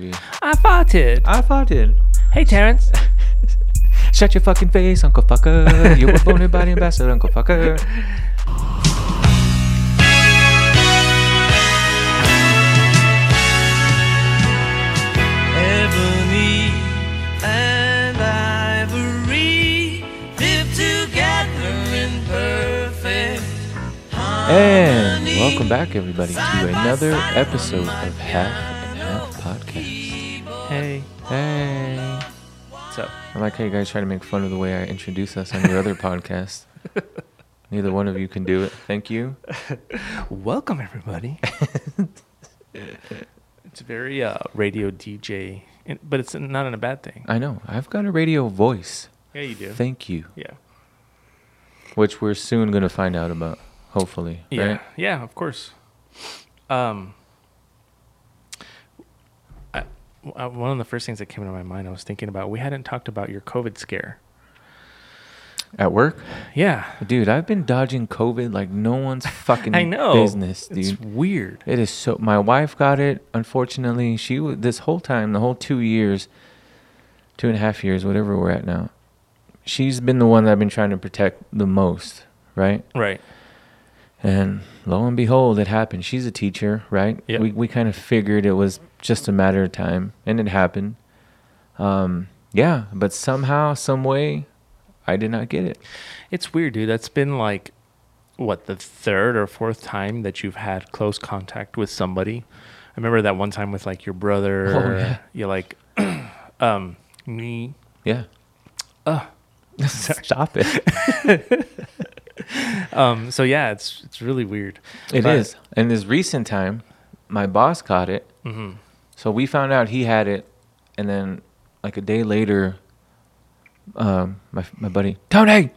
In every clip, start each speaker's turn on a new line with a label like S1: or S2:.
S1: I farted.
S2: I farted.
S1: Hey, Terrence.
S2: Shut your fucking face, Uncle Fucker. You were born by the ambassador, Uncle Fucker.
S3: Ebony and ivory live together in perfect harmony.
S2: And welcome back, everybody, to another episode of Half I like how you guys try to make fun of the way I introduce us on your other podcast. Neither one of you can do it. Thank you.
S1: Welcome, everybody. it's very uh, radio DJ, but it's not in a bad thing.
S2: I know. I've got a radio voice.
S1: Yeah, you do.
S2: Thank you.
S1: yeah.
S2: Which we're soon going to find out about, hopefully.
S1: Yeah.
S2: Right?
S1: Yeah, of course. Um, I, w- uh, Uh, one of the first things that came into my mind, I was thinking about, we hadn't talked about your COVID scare.
S2: At work?
S1: Yeah.
S2: Dude, I've been dodging COVID like no one's fucking
S1: I know.
S2: business, dude.
S1: It's weird.
S2: It is so. My wife got it. Unfortunately, she this whole time, the whole two years, two and a half years, whatever we're at now. She's been the one that I've been trying to protect the most, right?
S1: Right.
S2: And lo and behold, it happened. She's a teacher, right?
S1: Yep.
S2: We we kind of figured it was just a matter of time, and it happened. Um, yeah, but somehow, some way, I did not get it.
S1: It's weird, dude. That's been like, what, the third or fourth time that you've had close contact with somebody. I remember that one time with like your brother.
S2: Oh, yeah.
S1: You're like, um, me.
S2: Yeah.
S1: Uh.
S2: Stop it.
S1: Um, so yeah, it's it's really weird.
S2: It
S1: But-
S2: is. And this recent time, my boss caught it.
S1: hmm
S2: So we found out he had it, and then like a day later, um, my my buddy Tony,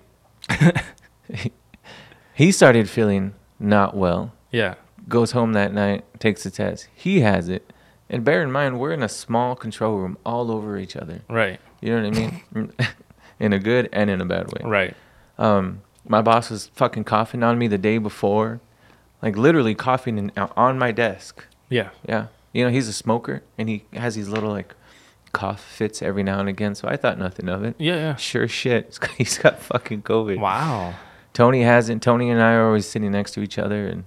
S2: he- he started feeling not well.
S1: Yeah.
S2: Goes home that night, takes the test. He has it, and bear in mind we're in a small control room, all over each other.
S1: Right.
S2: You know what I mean? in a good and in a bad way.
S1: Right.
S2: Um, my boss was fucking coughing on me the day before, like literally coughing in, on my desk.
S1: Yeah.
S2: Yeah. You know, he's a smoker and he has these little like cough fits every now and again. So I thought nothing of it.
S1: Yeah. Yeah.
S2: Sure shit. He's got fucking COVID.
S1: Wow.
S2: Tony hasn't. Tony and I are always sitting next to each other and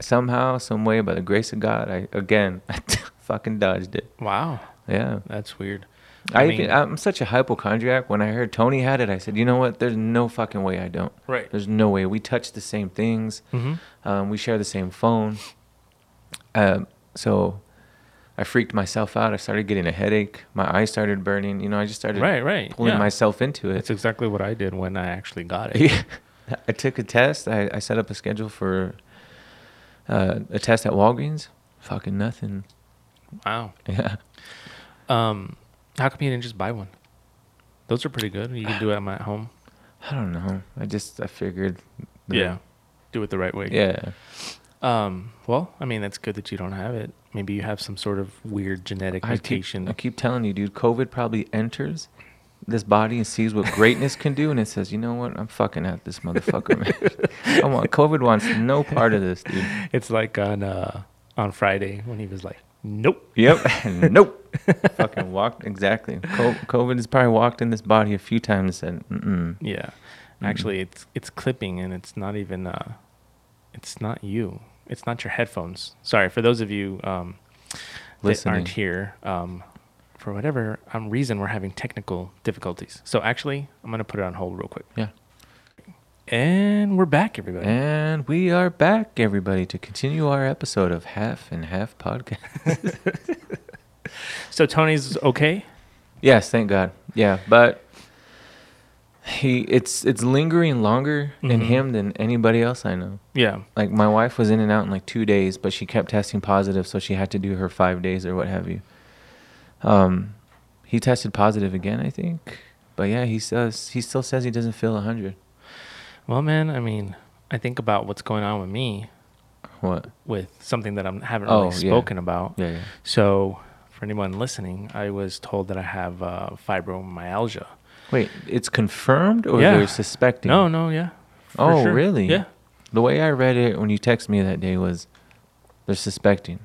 S2: somehow, some way, by the grace of God, I, again, I fucking dodged it.
S1: Wow.
S2: Yeah.
S1: That's weird.
S2: I,
S1: I
S2: even,
S1: mean-
S2: I'm such a hypochondriac. When I heard Tony had it, I said, you know what? There's no fucking way I don't.
S1: Right.
S2: There's no way. We touch the same things.
S1: Mm-hmm.
S2: Um, we share the same phone. Um, so I freaked myself out. I started getting a headache. My eyes started burning. You know, I just started
S1: Right. Right.
S2: pulling
S1: yeah.
S2: myself into it.
S1: That's exactly what I did when I actually got it.
S2: Yeah. I took a test. I, I set up a schedule for uh, a test at Walgreens. Fucking nothing.
S1: Wow.
S2: Yeah.
S1: Um, how come you didn't just buy one? Those are pretty good. You can do them at home.
S2: I don't know. I just I figured.
S1: Yeah. Do it the right way.
S2: Yeah.
S1: Um, well, I mean, that's good that you don't have it. Maybe you have some sort of weird genetic
S2: I keep,
S1: mutation.
S2: I keep telling you, dude. COVID probably enters this body and sees what greatness can do, and it says, "You know what? I'm fucking at this motherfucker, man. I want COVID wants no part of this, dude."
S1: It's like on uh, on Friday when he was like, "Nope."
S2: Yep. nope. fucking walked exactly. COVID has probably walked in this body a few times and said, Mm-mm.
S1: Yeah. Actually, it's it's clipping and it's not even uh, it's not you. It's not your headphones. Sorry for those of you um, that aren't here. Um, for whatever um, reason, we're having technical difficulties. So actually, I'm gonna put it on hold real quick.
S2: Yeah.
S1: And we're back, everybody.
S2: And we are back, everybody, to continue our episode of Half and Half Podcast.
S1: So Tony's okay.
S2: yes, thank God. Yeah, but he it's it's lingering longer in
S1: Mhm.
S2: him than anybody else I know.
S1: Yeah.
S2: Like my wife was in and out in like two days, but she kept testing positive, so she had to do her five days or what have you. Um, he tested positive again, I think. But yeah, he says he still says he doesn't feel hundred.
S1: Well, man, I mean, I think about what's going on with me
S2: What?
S1: with something that I haven't
S2: Oh,
S1: really
S2: yeah.
S1: spoken about.
S2: Yeah, yeah.
S1: So, for anyone listening, I was told that I have uh, fibromyalgia.
S2: Wait, it's confirmed or
S1: Yeah.
S2: they're suspecting?
S1: No, no, yeah.
S2: Oh,
S1: sure.
S2: really?
S1: Yeah.
S2: The way I read it when you texted me that day was they're suspecting.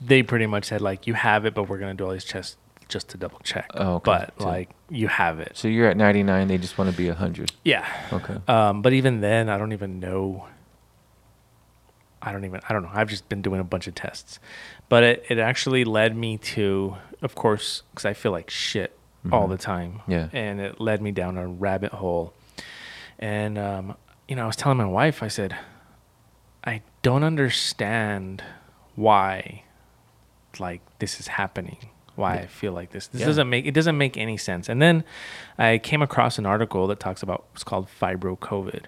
S1: they pretty much said like you have it, but we're gonna do all these tests just to double check.
S2: Oh, okay.
S1: But
S2: So-
S1: like you have it.
S2: So you're at 99. They just want to be 100.
S1: Yeah.
S2: Okay.
S1: Um, but even then, I don't even know. I don't even. I don't know. I've just been doing a bunch of tests, but it it actually led me to, of course, because I feel like shit all
S2: Mhm.
S1: the time.
S2: Yeah.
S1: And it led me down a rabbit hole, and um, you know, I was telling my wife, I said, I don't understand why, like this is happening. Why I feel like this. This
S2: Yeah.
S1: doesn't make it doesn't make any sense. And then I came across an article that talks about what's called fibro COVID,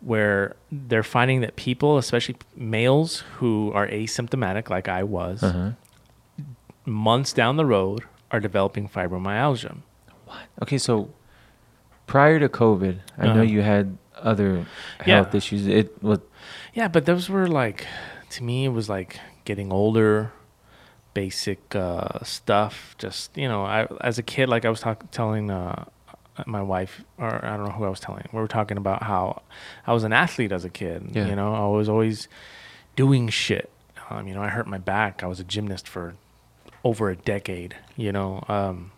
S1: where they're finding that people, especially males who are asymptomatic, like I was,
S2: Uh-huh.
S1: months down the road, are developing fibromyalgia. What?
S2: Okay, so prior to COVID, I know
S1: Uh-huh.
S2: you had other
S1: Yeah.
S2: health issues. It was
S1: Yeah, but those were like, to me, it was like getting older, basic uh, stuff. Just you know, I as a kid, like I was talking, telling uh, my wife, or I don't know who I was telling. We were talking about how I was an athlete as a kid.
S2: Yeah.
S1: You know, I was always doing shit. Um, you know, I hurt my back. I was a gymnast for over a decade. You know, um,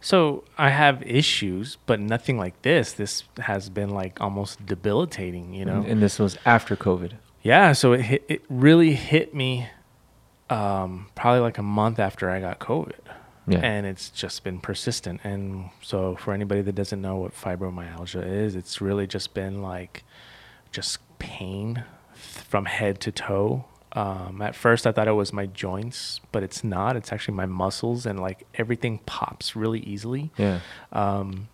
S1: so I have issues, but nothing like this. This has been like almost debilitating. You know,
S2: and this was after COVID.
S1: yeah, so it hit, it really hit me um, probably like a month after I got COVID.
S2: Yeah.
S1: And it's just been persistent. And so for anybody that doesn't know what fibromyalgia is, it's really just been like just pain th- from head to toe. Um, at first I thought it was my joints, but it's not. It's actually my muscles and like everything pops really easily
S2: yeah.
S1: um,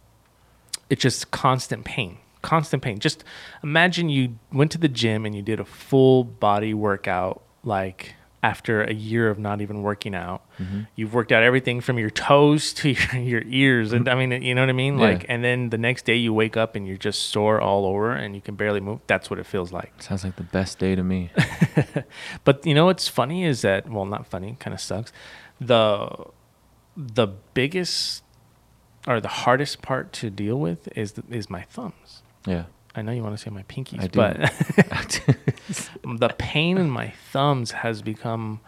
S1: it's just constant pain constant pain just imagine you went to the gym and you did a full body workout like after a year of not even working out
S2: Mhm.
S1: you've worked out everything from your toes to your, your ears and i mean you know what i mean
S2: Yeah.
S1: like and then the next day you wake up and you're just sore all over and you can barely move that's what it feels like
S2: Sounds like the best day to me.
S1: but you know what's funny is that well, not funny, kind of sucks. The the biggest or the hardest part to deal with is the, is my thumbs.
S2: Yeah.
S1: I know you want to say my pinkies,
S2: I do.
S1: but the pain in my thumbs has become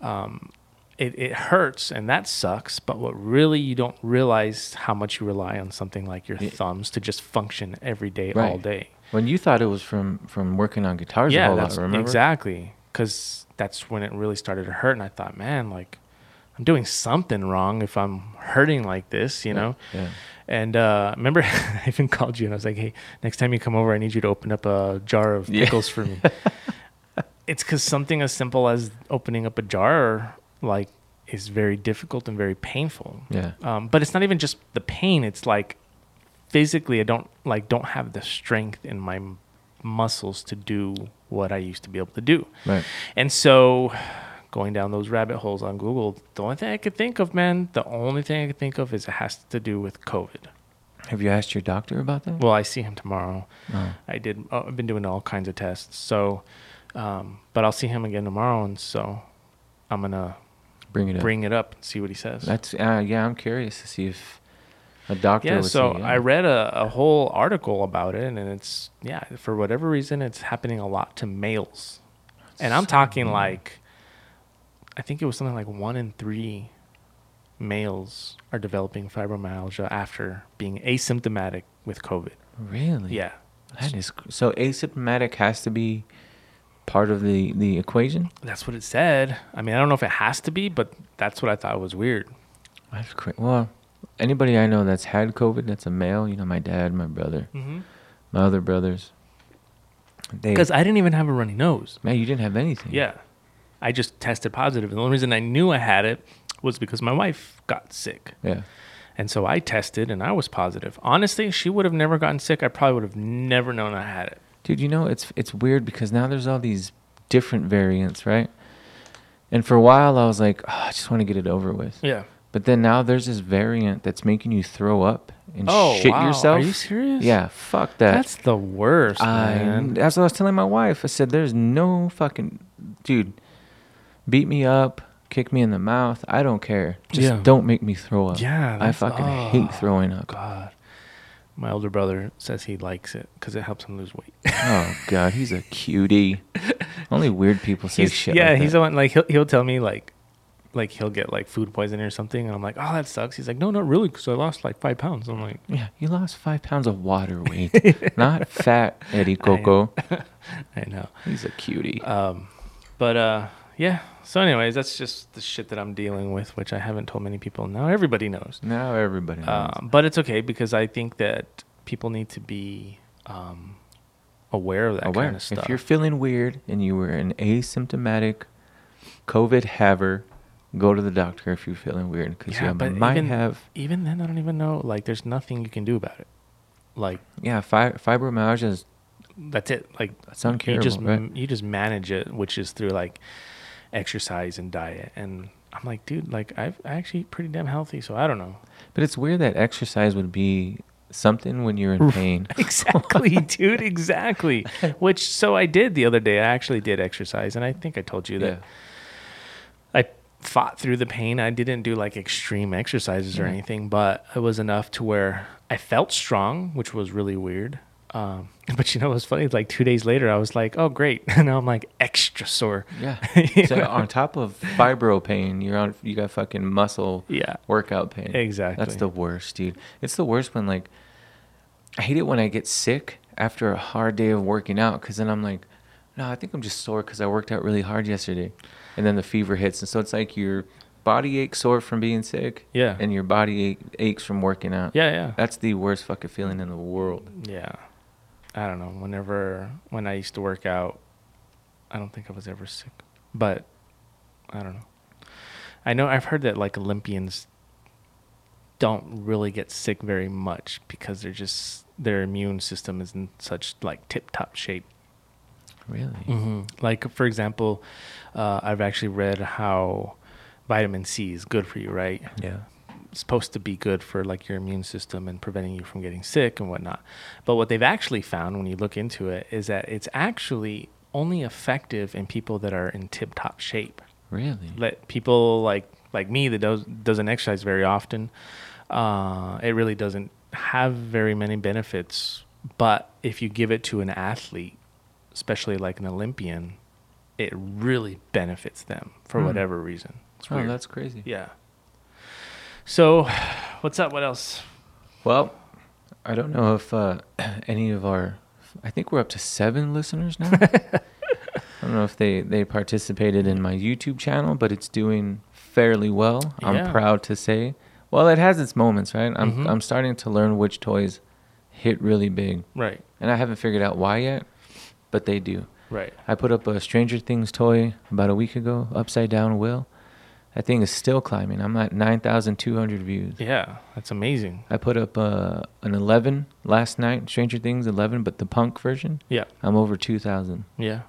S1: um, it, it hurts and that sucks. But what really you don't realize how much you rely on something like your
S2: Yeah.
S1: thumbs to just function every day, all day.
S2: when you thought it was from from working on guitars a whole lot, remember?
S1: exactly because that's when it really started to hurt, and I thought, man, like I'm doing something wrong if I'm hurting like this, you know.
S2: Yeah.
S1: And uh, remember, I even called you and I was like, hey, next time you come over, I need you to open up a jar of
S2: Yeah.
S1: pickles for me. it's because something as simple as opening up a jar, like, is very difficult and very painful.
S2: Yeah.
S1: Um, but it's not even just the pain. It's like physically, I don't like don't have the strength in my muscles to do what I used to be able to do.
S2: Right.
S1: And so, going down those rabbit holes on Google, the only thing I could think of, man, the only thing I could think of is it has to do with COVID.
S2: Have you asked your doctor about that?
S1: Well, I see him tomorrow.
S2: Oh.
S1: I did. Oh, I've been doing all kinds of tests. So, um, but I'll see him again tomorrow, and so I'm gonna
S2: Bring it up.
S1: bring it up and see what he says.
S2: That's uh, yeah. I'm curious to see if a doctor.
S1: yeah. So
S2: say,
S1: I read a, a whole article about it, and it's yeah, for whatever reason, it's happening a lot to males, and I'm
S2: So
S1: talking
S2: weird.
S1: like, I think it was something like one in three males are developing fibromyalgia after being asymptomatic with COVID.
S2: Really?
S1: Yeah.
S2: That is cr- so asymptomatic has to be part of the the equation.
S1: That's what it said. I mean, I don't know if it has to be, but that's what I thought was weird.
S2: That's crazy. Well, anybody I know that's had COVID, that's a male. You know, my dad, my brother,
S1: Mm-hmm.
S2: my other brothers.
S1: Because I didn't even have a runny nose.
S2: man, you didn't have anything.
S1: Yeah. I just tested positive. And the only reason I knew I had it was because my wife got sick.
S2: Yeah.
S1: And so I tested and I was positive. Honestly, she would have never gotten sick. I probably would have never known I had it.
S2: Dude, you know it's it's weird because now there's all these different variants, right? And for a while I was like, oh, I just want to get it over with.
S1: Yeah.
S2: But then now there's this variant that's making you throw up and
S1: Oh,
S2: shit
S1: wow.
S2: yourself.
S1: Are you serious?
S2: Yeah, fuck that.
S1: That's the worst,
S2: I
S1: man.
S2: that's what I was telling my wife. I said, "There's no fucking dude. Beat me up, kick me in the mouth. I don't care. Just
S1: Yeah.
S2: don't make me throw up.
S1: Yeah,
S2: I fucking
S1: oh,
S2: hate throwing up.
S1: God. My older brother says he likes it because it helps him lose weight.
S2: oh god, he's a cutie. Only weird people say
S1: He's,
S2: shit.
S1: yeah,
S2: like
S1: he's
S2: that.
S1: the one like he'll he'll tell me like like he'll get like food poisoning or something, and I'm like, oh, that sucks. He's like, no, not really, because I lost like five pounds. I'm like,
S2: Yeah, you lost five pounds of water weight, not fat, Eddie Coco.
S1: I know.
S2: He's a cutie.
S1: Um, but uh, yeah. So, anyways, that's just the shit that I'm dealing with, which I haven't told many people. Now everybody knows.
S2: now everybody knows.
S1: Um, but it's okay because I think that people need to be um, aware of that
S2: Aware.
S1: kind of stuff.
S2: If you're feeling weird and you were an asymptomatic COVID haver, go to the doctor if you're feeling weird because
S1: Yeah,
S2: you
S1: but
S2: might
S1: even-
S2: have
S1: Even then, I don't even know. Like, there's nothing you can do about it. Like,
S2: yeah fi- fibromyalgia. Is,
S1: that's it. Like,
S2: That's
S1: you
S2: uncurable,
S1: just
S2: right?
S1: you just manage it, which is through like exercise and diet. And I'm like, dude, like I've I actually eat pretty damn healthy, so I don't know.
S2: but it's weird that exercise would be something when you're in pain.
S1: exactly, dude. Exactly. Which so I did the other day. I actually did exercise, and I think I told you that
S2: yeah.
S1: I fought through the pain. I didn't do like extreme exercises or
S2: Yeah.
S1: anything, but it was enough to where I felt strong, which was really weird. Um, but you know, it was funny. Like two days later, I was like, "Oh, great!" And now I'm like extra sore.
S2: Yeah. So
S1: know?
S2: on top of fibro pain, you're on. You got fucking muscle
S1: Yeah.
S2: workout pain.
S1: Exactly.
S2: That's the worst, dude. It's the worst when like I hate it when I get sick after a hard day of working out because then I'm like, no, I think I'm just sore because I worked out really hard yesterday, and then the fever hits, and so it's like your body aches sore from being sick,
S1: Yeah.
S2: and your body ache, aches from working out.
S1: Yeah, yeah.
S2: That's the worst fucking feeling in the world.
S1: Yeah. I don't know. Whenever when I used to work out, I don't think I was ever sick. But I don't know. I know I've heard that like Olympians don't really get sick very much because they're just their immune system is in such like tip top shape.
S2: Really?
S1: hmm Like for example, uh, I've actually read how vitamin C is good for you, right?
S2: Yeah.
S1: Supposed to be good for like your immune system and preventing you from getting sick and whatnot. But what they've actually found when you look into it is that it's actually only effective in people that are in tip top shape.
S2: Really?
S1: Let people like like me that does doesn't exercise very often, uh, it really doesn't have very many benefits. But if you give it to an athlete, especially like an Olympian, it really benefits them for
S2: Hmm.
S1: whatever reason. It's
S2: Oh,
S1: weird.
S2: that's crazy.
S1: Yeah. So, what's up? What else?
S2: Well, I don't know if uh, any of our, I think we're up to seven listeners now. I don't know if they, they participated in my YouTube channel, but it's doing fairly well. I'm proud to say. Well, it has its moments, right? I'm,
S1: Mhm.
S2: I'm starting to learn which toys hit really big.
S1: Right.
S2: And I haven't figured out why yet, but they do.
S1: Right.
S2: I put up a Stranger Things toy about a week ago, Upside Down Will. That thing is still climbing. I'm at 9,200 views.
S1: Yeah, that's amazing.
S2: I put up uh, an 11 last night, Stranger Things 11, but the punk version.
S1: Yeah.
S2: I'm over 2,000.
S1: Yeah.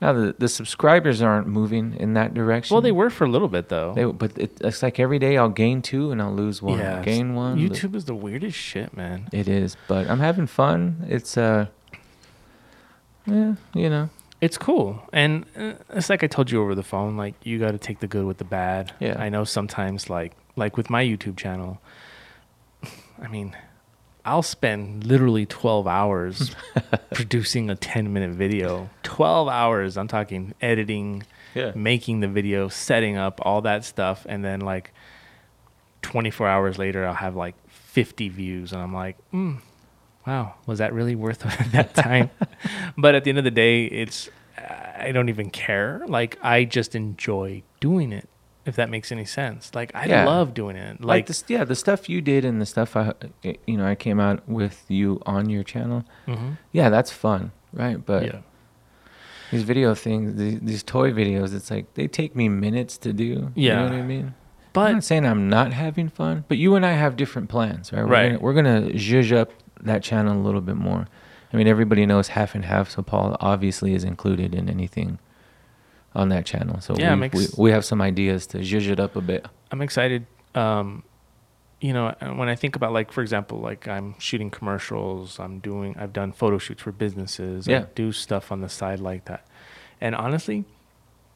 S2: Now the the subscribers aren't moving in that direction.
S1: Well, they were for a little bit though.
S2: They, but it, it's like every day I'll gain two and I'll lose one.
S1: Yeah,
S2: gain one.
S1: YouTube is the weirdest shit, man.
S2: It is, but I'm having fun. It's uh, yeah, you know,
S1: It's cool, and uh, it's like I told you over the phone. Like you got to take the good with the bad.
S2: Yeah.
S1: I know sometimes, like like with my YouTube channel. I mean, I'll spend literally twelve hours producing a ten minute video. Twelve hours. I'm talking editing,
S2: yeah,
S1: making the video, setting up all that stuff, and then like 24 hours later, I'll have like 50 views, and I'm like, mm, wow, was that really worth that time? but at the end of the day, it's I don't even care. Like I just enjoy doing it. If that makes any sense, like I
S2: Yeah.
S1: love doing it.
S2: like
S1: Like,
S2: this. Yeah, the stuff you did and the stuff I, you know, I came out with you on your channel.
S1: Mhm.
S2: Yeah, that's fun, right? But
S1: yeah,
S2: these video things, these, these toy videos, it's like they take me minutes to do. you
S1: Yeah.
S2: know what I mean.
S1: But I'm
S2: not saying I'm not having fun, but you and I have different plans, right? We're
S1: Right.
S2: Gonna, we're gonna zhuzh up that channel a little bit more. I mean, everybody knows half and half, so Paul obviously is included in anything on that channel. So
S1: Yeah,
S2: we,
S1: makes-
S2: we, we have some ideas to zhuzh it up a bit.
S1: I'm excited. Um, you know, uh, when I think about like, for example, like I'm shooting commercials, I'm doing, I've done photo shoots for businesses, I
S2: Yeah.
S1: do stuff on the side like that. And honestly,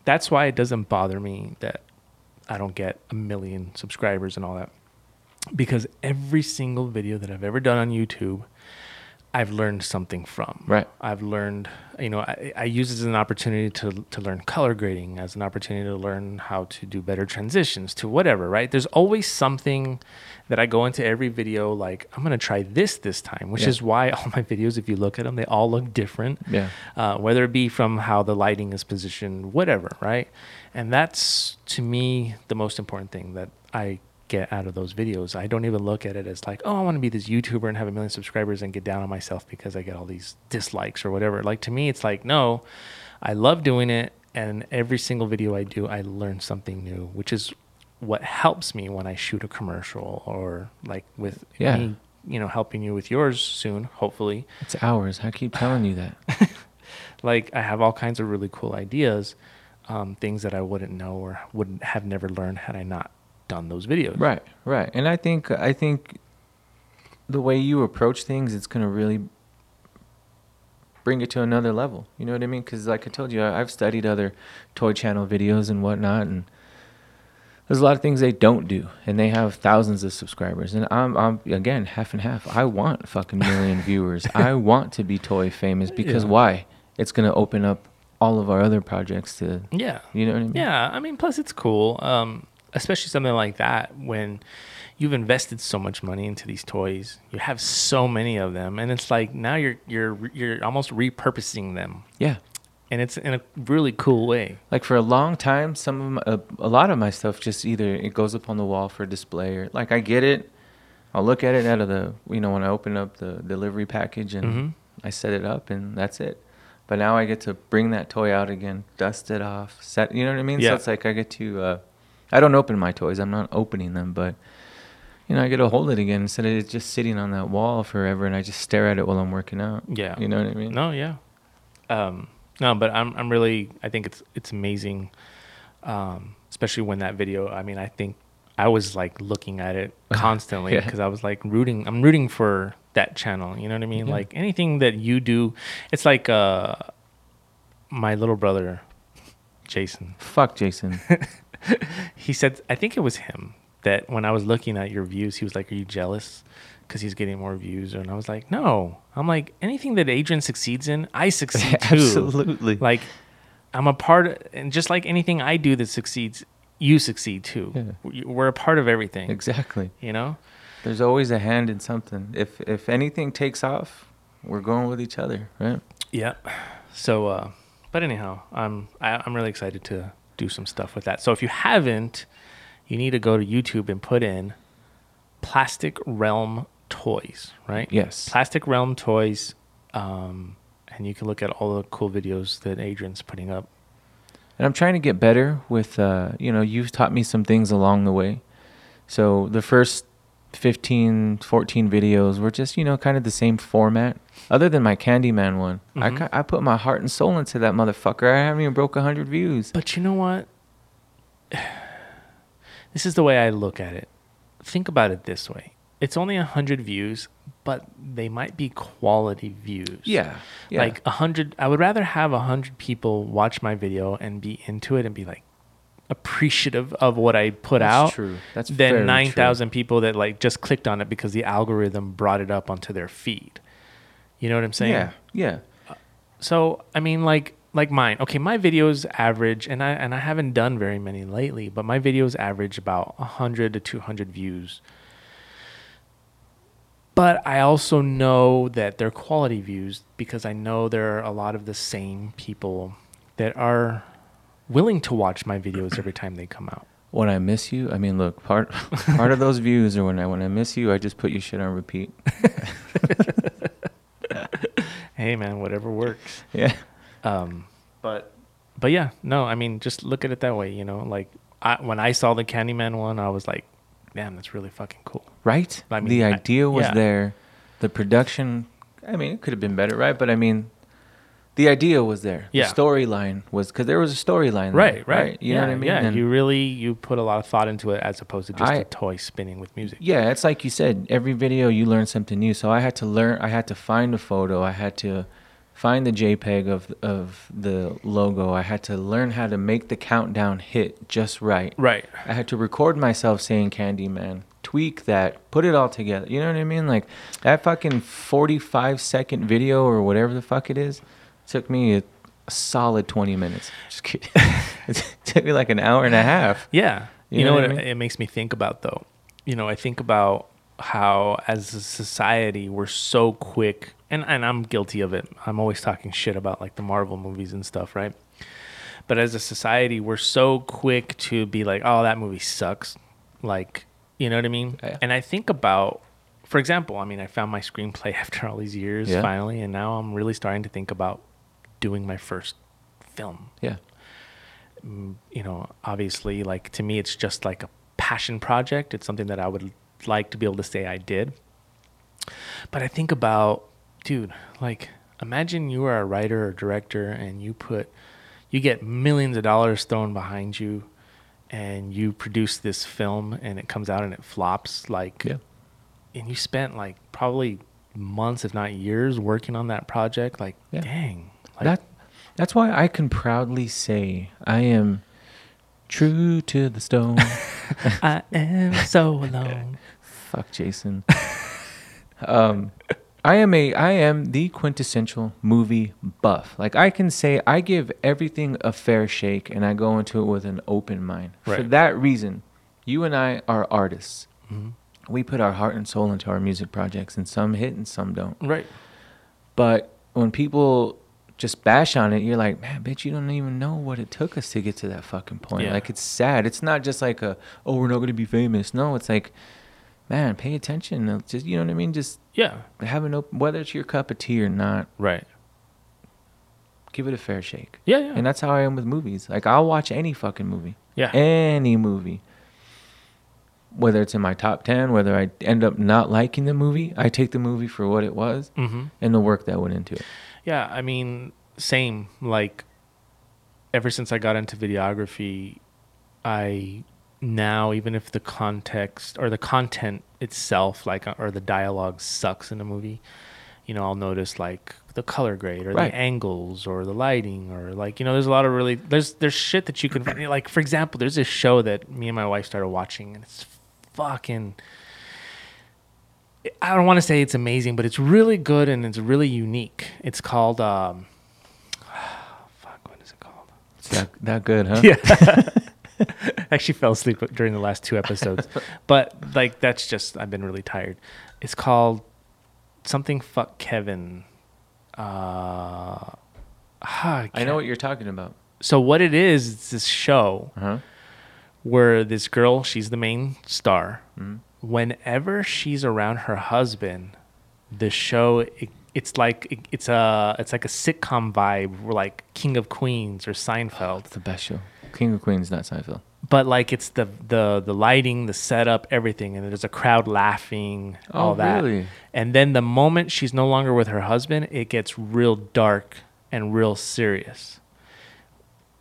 S1: that's why it doesn't bother me that I don't get a million subscribers and all that. Because every single video that I've ever done on YouTube, I've learned something from.
S2: Right.
S1: I've learned, you know, I, I use it as an opportunity to to learn color grading, as an opportunity to learn how to do better transitions, to whatever. Right. There's always something that I go into every video like I'm gonna try this this time, which
S2: Yeah.
S1: is why all my videos, if you look at them, they all look different.
S2: Yeah.
S1: Uh, whether it be from how the lighting is positioned, whatever. Right. And that's to me the most important thing that I get out of those videos. I don't even look at it as like, oh, I want to be this YouTuber and have a million subscribers and get down on myself because I get all these dislikes or whatever. Like to me, it's like, no, I love doing it. And every single video I do, I learn something new, which is what helps me when I shoot a commercial or like with
S2: Yeah.
S1: me, you know, helping you with yours soon, hopefully
S2: It's ours. I keep telling you that.
S1: like I have all kinds of really cool ideas, um, things that I wouldn't know or wouldn't have never learned had I not done those videos.
S2: Right, right. And I think I think the way you approach things, it's gonna really bring it to another level. You know what I mean? Because like I told you, I've studied other toy channel videos and whatnot, and there's a lot of things they don't do, and they have thousands of subscribers. And I'm, I'm again half and half. I want fucking million viewers. I want to be toy famous because
S1: Yeah.
S2: why? It's gonna open up all of our other projects to.
S1: Yeah.
S2: You know what I mean?
S1: Yeah. I mean, plus it's cool, um, especially something like that when you've invested so much money into these toys. You have so many of them, and it's like now you're you're you're almost repurposing them,
S2: Yeah.
S1: and it's in a really cool way.
S2: like for a long time some of my, a, a lot of my stuff just either it goes up on the wall for display or like i get it i'll look at it out of the you know when i open up the delivery package and
S1: Mhm.
S2: i set it up and that's it but now i get to bring that toy out again dust it off set you know what i mean
S1: Yeah.
S2: so it's like i get to uh, i don't open my toys i'm not opening them but you know i get to hold it again instead of it just sitting on that wall forever and i just stare at it while i'm working out
S1: Yeah.
S2: you know what i mean
S1: No, yeah. Um, no, but I'm I'm really I think it's it's amazing, um, especially when that video. I mean, I think I was like looking at it constantly
S2: Yeah.
S1: because I was like rooting. I'm rooting for that channel. You know what I mean?
S2: Yeah.
S1: Like anything that you do, it's like uh, my little brother, Jason.
S2: fuck jason
S1: He said I think it was him that when I was looking at your views, he was like, "Are you jealous?" Because he's getting more views, and I was like, "No." I'm like, anything that Adrian succeeds in, I succeed too.
S2: absolutely
S1: Like, I'm a part, and just like anything I do that succeeds, you succeed too.
S2: Yeah.
S1: We- We're a part of everything.
S2: exactly
S1: You know?
S2: There's always a hand in something. If if anything takes off, we're going with each other, right?
S1: Yeah. So, uh, but anyhow, I'm I, I'm really excited to do some stuff with that. So if you haven't, you need to go to YouTube and put in Plastic Realm Toys, right?
S2: Yes.
S1: Plastic Realm Toys, um, and you can look at all the cool videos that Adrian's putting up.
S2: And I'm trying to get better with uh, you know, you've taught me some things along the way. So the first 15, 14 videos were just, you know, kind of the same format. Other than my Candyman one. I,
S1: Mhm.
S2: ki- I put my heart and soul into that motherfucker. I haven't even broke 100 views.
S1: But you know what? This is the way I look at it. Think about it this way. It's only 100 views, but they might be quality views.
S2: Yeah. yeah.
S1: Like a 100 I would rather have a 100 people watch my video and be into it and be like appreciative of what I put
S2: That's
S1: out
S2: true. That's
S1: than 9,000 people that like just clicked on it because the algorithm brought it up onto their feed. You know what I'm saying?
S2: Yeah. Yeah.
S1: Uh, so I mean, like like mine. Okay, my videos average, and I and I haven't done very many lately, but my videos average about hundred to two hundred views. But I also know that they're quality views because I know there are a lot of the same people that are willing to watch my videos every time they come out.
S2: When I miss you, I mean, look, part part of those views are when I when I miss you, I just put your shit on repeat.
S1: Hey man, whatever works.
S2: Yeah.
S1: Um, but but yeah, no, I mean, just look at it that way. You know, like I, when I saw the Candyman one, I was like, damn, that's really fucking cool.
S2: Right?
S1: I mean,
S2: the
S1: I-
S2: idea was
S1: yeah.
S2: there. The production, I mean, it could have been better, right? But I mean, the idea was there.
S1: Yeah.
S2: The storyline was because there was a storyline. there,
S1: Right, right.
S2: You
S1: yeah,
S2: know what I mean?
S1: Yeah,
S2: And-
S1: you really you put a lot of thought into it as opposed to just
S2: I-
S1: a toy spinning with music.
S2: Yeah, it's like you said. Every video you learn something new. So I had to learn. I had to find a photo. I had to find the JPEG of of the logo. I had to learn how to make the countdown hit just right.
S1: Right.
S2: I had to record myself saying Candyman, tweak that, put it all together. You know what I mean? Like that fucking 45 second video or whatever the fuck it is took me a, a solid 20 minutes. Just kidding. it took me like an hour and a half.
S1: Yeah.
S2: You
S1: You,
S2: know
S1: know,
S2: what
S1: what
S2: I
S1: it,
S2: mean?
S1: it makes me think about though? You know, I think about how as a society we're so quick and, and I'm guilty of it. I'm always talking shit about like the Marvel movies and stuff, right? But as a society, we're so quick to be like, "Oh, that movie sucks." Like, you know what I mean?
S2: Yeah.
S1: And I think about for example, I mean, I found my screenplay after all these years
S2: Yeah.
S1: finally, and now I'm really starting to think about doing my first film
S2: Yeah.
S1: Mm, you know, obviously, like to me, it's just like a passion project. It's something that I would like to be able to say I did. But I think about, dude, like imagine you are a writer or director and you put, you get millions of dollars thrown behind you and you produce this film and it comes out and it flops. Like,
S2: Yeah.
S1: and you spent like probably months, if not years, working on that project. Like,
S2: Yeah.
S1: dang. Like,
S2: that that's why I can proudly say I am true to the stone.
S1: I am so alone.
S2: Fuck Jason. um, I am a I am the quintessential movie buff. Like I can say I give everything a fair shake and I go into it with an open mind. For that reason, you and I are artists.
S1: Mhm.
S2: We put our heart and soul into our music projects and some hit and some don't.
S1: Right.
S2: But when people just bash on it, you're like, man, bitch, you don't even know what it took us to get to that fucking point.
S1: Yeah.
S2: Like, it's sad. It's not just like a, oh, we're not going to be famous. No, it's like, man, pay attention. Just, you know what I mean? Just
S1: Yeah.
S2: have an open, whether it's your cup of tea or not,
S1: Right.
S2: give it a fair shake.
S1: Yeah. Yeah.
S2: And that's how I am with movies. Like, I'll watch any fucking movie,
S1: yeah.
S2: any movie. Whether it's in my top 10, whether I end up not liking the movie, I take the movie for what it was
S1: hmm
S2: and the work that went into it.
S1: Yeah. I mean, same. Like, ever since I got into videography, I now, even if the context or the content itself, like, uh, or the dialogue sucks in a movie, you know, I'll notice like the color grade or
S2: Right.
S1: the angles or the lighting or like, you know, there's a lot of really, there's, there's shit that you can, like, for example, there's this show that me and my wife started watching and it's fucking, I don't want to say it's amazing, but it's really good and it's really unique. It's called, um, fuck, what is it called?
S2: It's that, that good, huh?
S1: Yeah. Actually fell asleep during the last two episodes. but like that's just I've been really tired. It's called something fuck Kevin. Uh ah,
S2: I know what you're talking about.
S1: So what it is, it's this show
S2: Uh huh.
S1: where this girl, she's the main star.
S2: Mhm.
S1: Whenever she's around her husband, the show it, it's like it, it's a it's like a sitcom vibe, like King of Queens or Seinfeld.
S2: It's the best show. King of Queens, not Seinfeld.
S1: but like it's the the the lighting, the setup, everything, and there's a crowd laughing, oh, all
S2: Oh,
S1: that.
S2: really?
S1: And then the moment she's no longer with her husband, it gets real dark and real serious.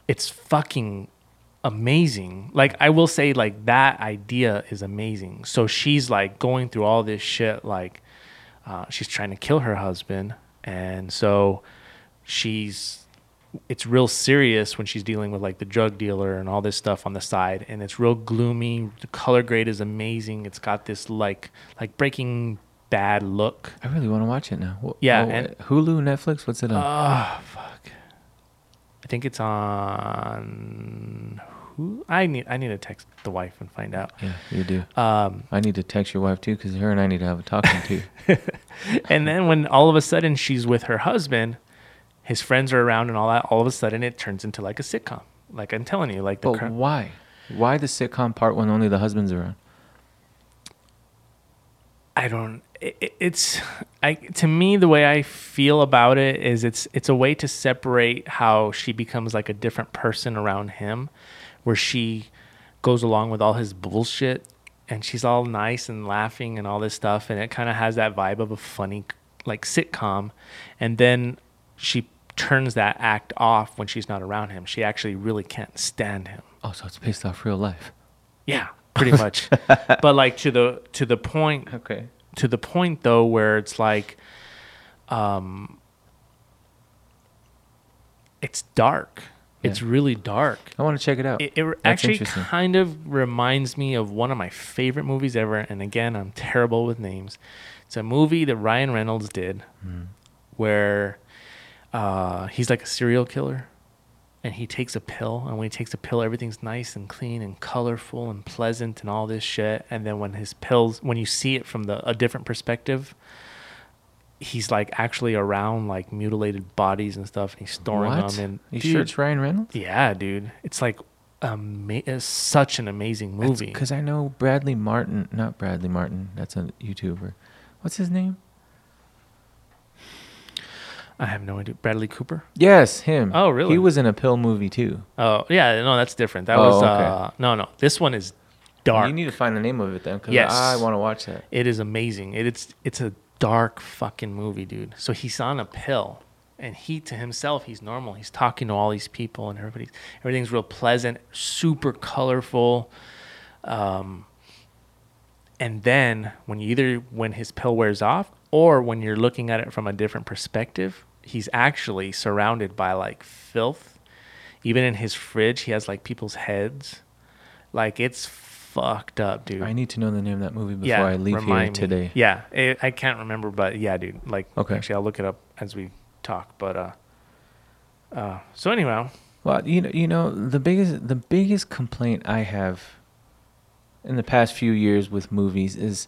S1: It's fucking amazing. Like I will say like that idea is amazing. So she's like going through all this shit like uh, she's trying to kill her husband and so she's it's real serious when she's dealing with like the drug dealer and all this stuff on the side and it's real gloomy the color grade is amazing it's got this like like breaking bad look
S2: I really want to watch it now. Wh-
S1: Yeah,
S2: oh,
S1: and-
S2: Hulu, Netflix, what's it on?
S1: oh fuck i think it's on who i need i need to text the wife and find out
S2: yeah, you do.
S1: um
S2: I need to text your wife too, because her and I need to have a talking to.
S1: and then when all of a sudden she's with her husband his friends are around and all that all of a sudden it turns into like a sitcom like i'm telling you like the
S2: but
S1: cr-
S2: why? Why the sitcom part when only the husband's around?
S1: I don't. It- it's I to me the way I feel about it is it's it's a way to separate how she becomes like a different person around him, where she goes along with all his bullshit and she's all nice and laughing and all this stuff and it kind of has that vibe of a funny like sitcom, and then she turns that act off when she's not around him. She actually really can't stand him.
S2: Oh, so it's based off real life.
S1: Yeah, pretty much. but like to the to the point
S2: Okay.
S1: to the point though where it's like um it's dark It's really dark.
S2: I want to check it out.
S1: It, it actually kind of reminds me of one of my favorite movies ever. And again, I'm terrible with names. It's a movie that Ryan Reynolds did
S2: Mm.
S1: where uh, he's like a serial killer and he takes a pill. And when he takes a pill, everything's nice and clean and colorful and pleasant and all this shit. And then when his pills, when you see it from the a different perspective, he's like actually around like mutilated bodies and stuff. And he's storing
S2: what?
S1: them. And
S2: you
S1: dude,
S2: sure it's Ryan Reynolds?
S1: yeah, dude. It's like ama- it's such an amazing movie.
S2: Because I know Bradley Martin, not Bradley Martin. That's a YouTuber. What's his name?
S1: I have no idea. Bradley Cooper?
S2: Yes, him.
S1: Oh, really?
S2: He was in a pill movie too.
S1: Oh, yeah, no, that's different. That
S2: Oh,
S1: was
S2: okay.
S1: uh no, no. This one is dark.
S2: You need to find the name of it then, because
S1: Yes.
S2: I want to watch that.
S1: It is amazing. It, it's it's a dark fucking movie, dude. So he's on a pill, and he to himself he's normal. He's talking to all these people, and everybody's everything's real pleasant, super colorful. Um, and then when you either when his pill wears off, or when you're looking at it from a different perspective, he's actually surrounded by like filth. Even in his fridge, he has like people's heads. Like it's fucked up, dude
S2: I need to know the name of that movie before I leave here
S1: remind me.
S2: today.
S1: Yeah, I I can't remember, but yeah, dude. Like,
S2: Okay.
S1: Actually, I'll look it up as we talk. But uh, uh. So anyhow,
S2: Well, you know, you know, the biggest the biggest complaint I have in the past few years with movies is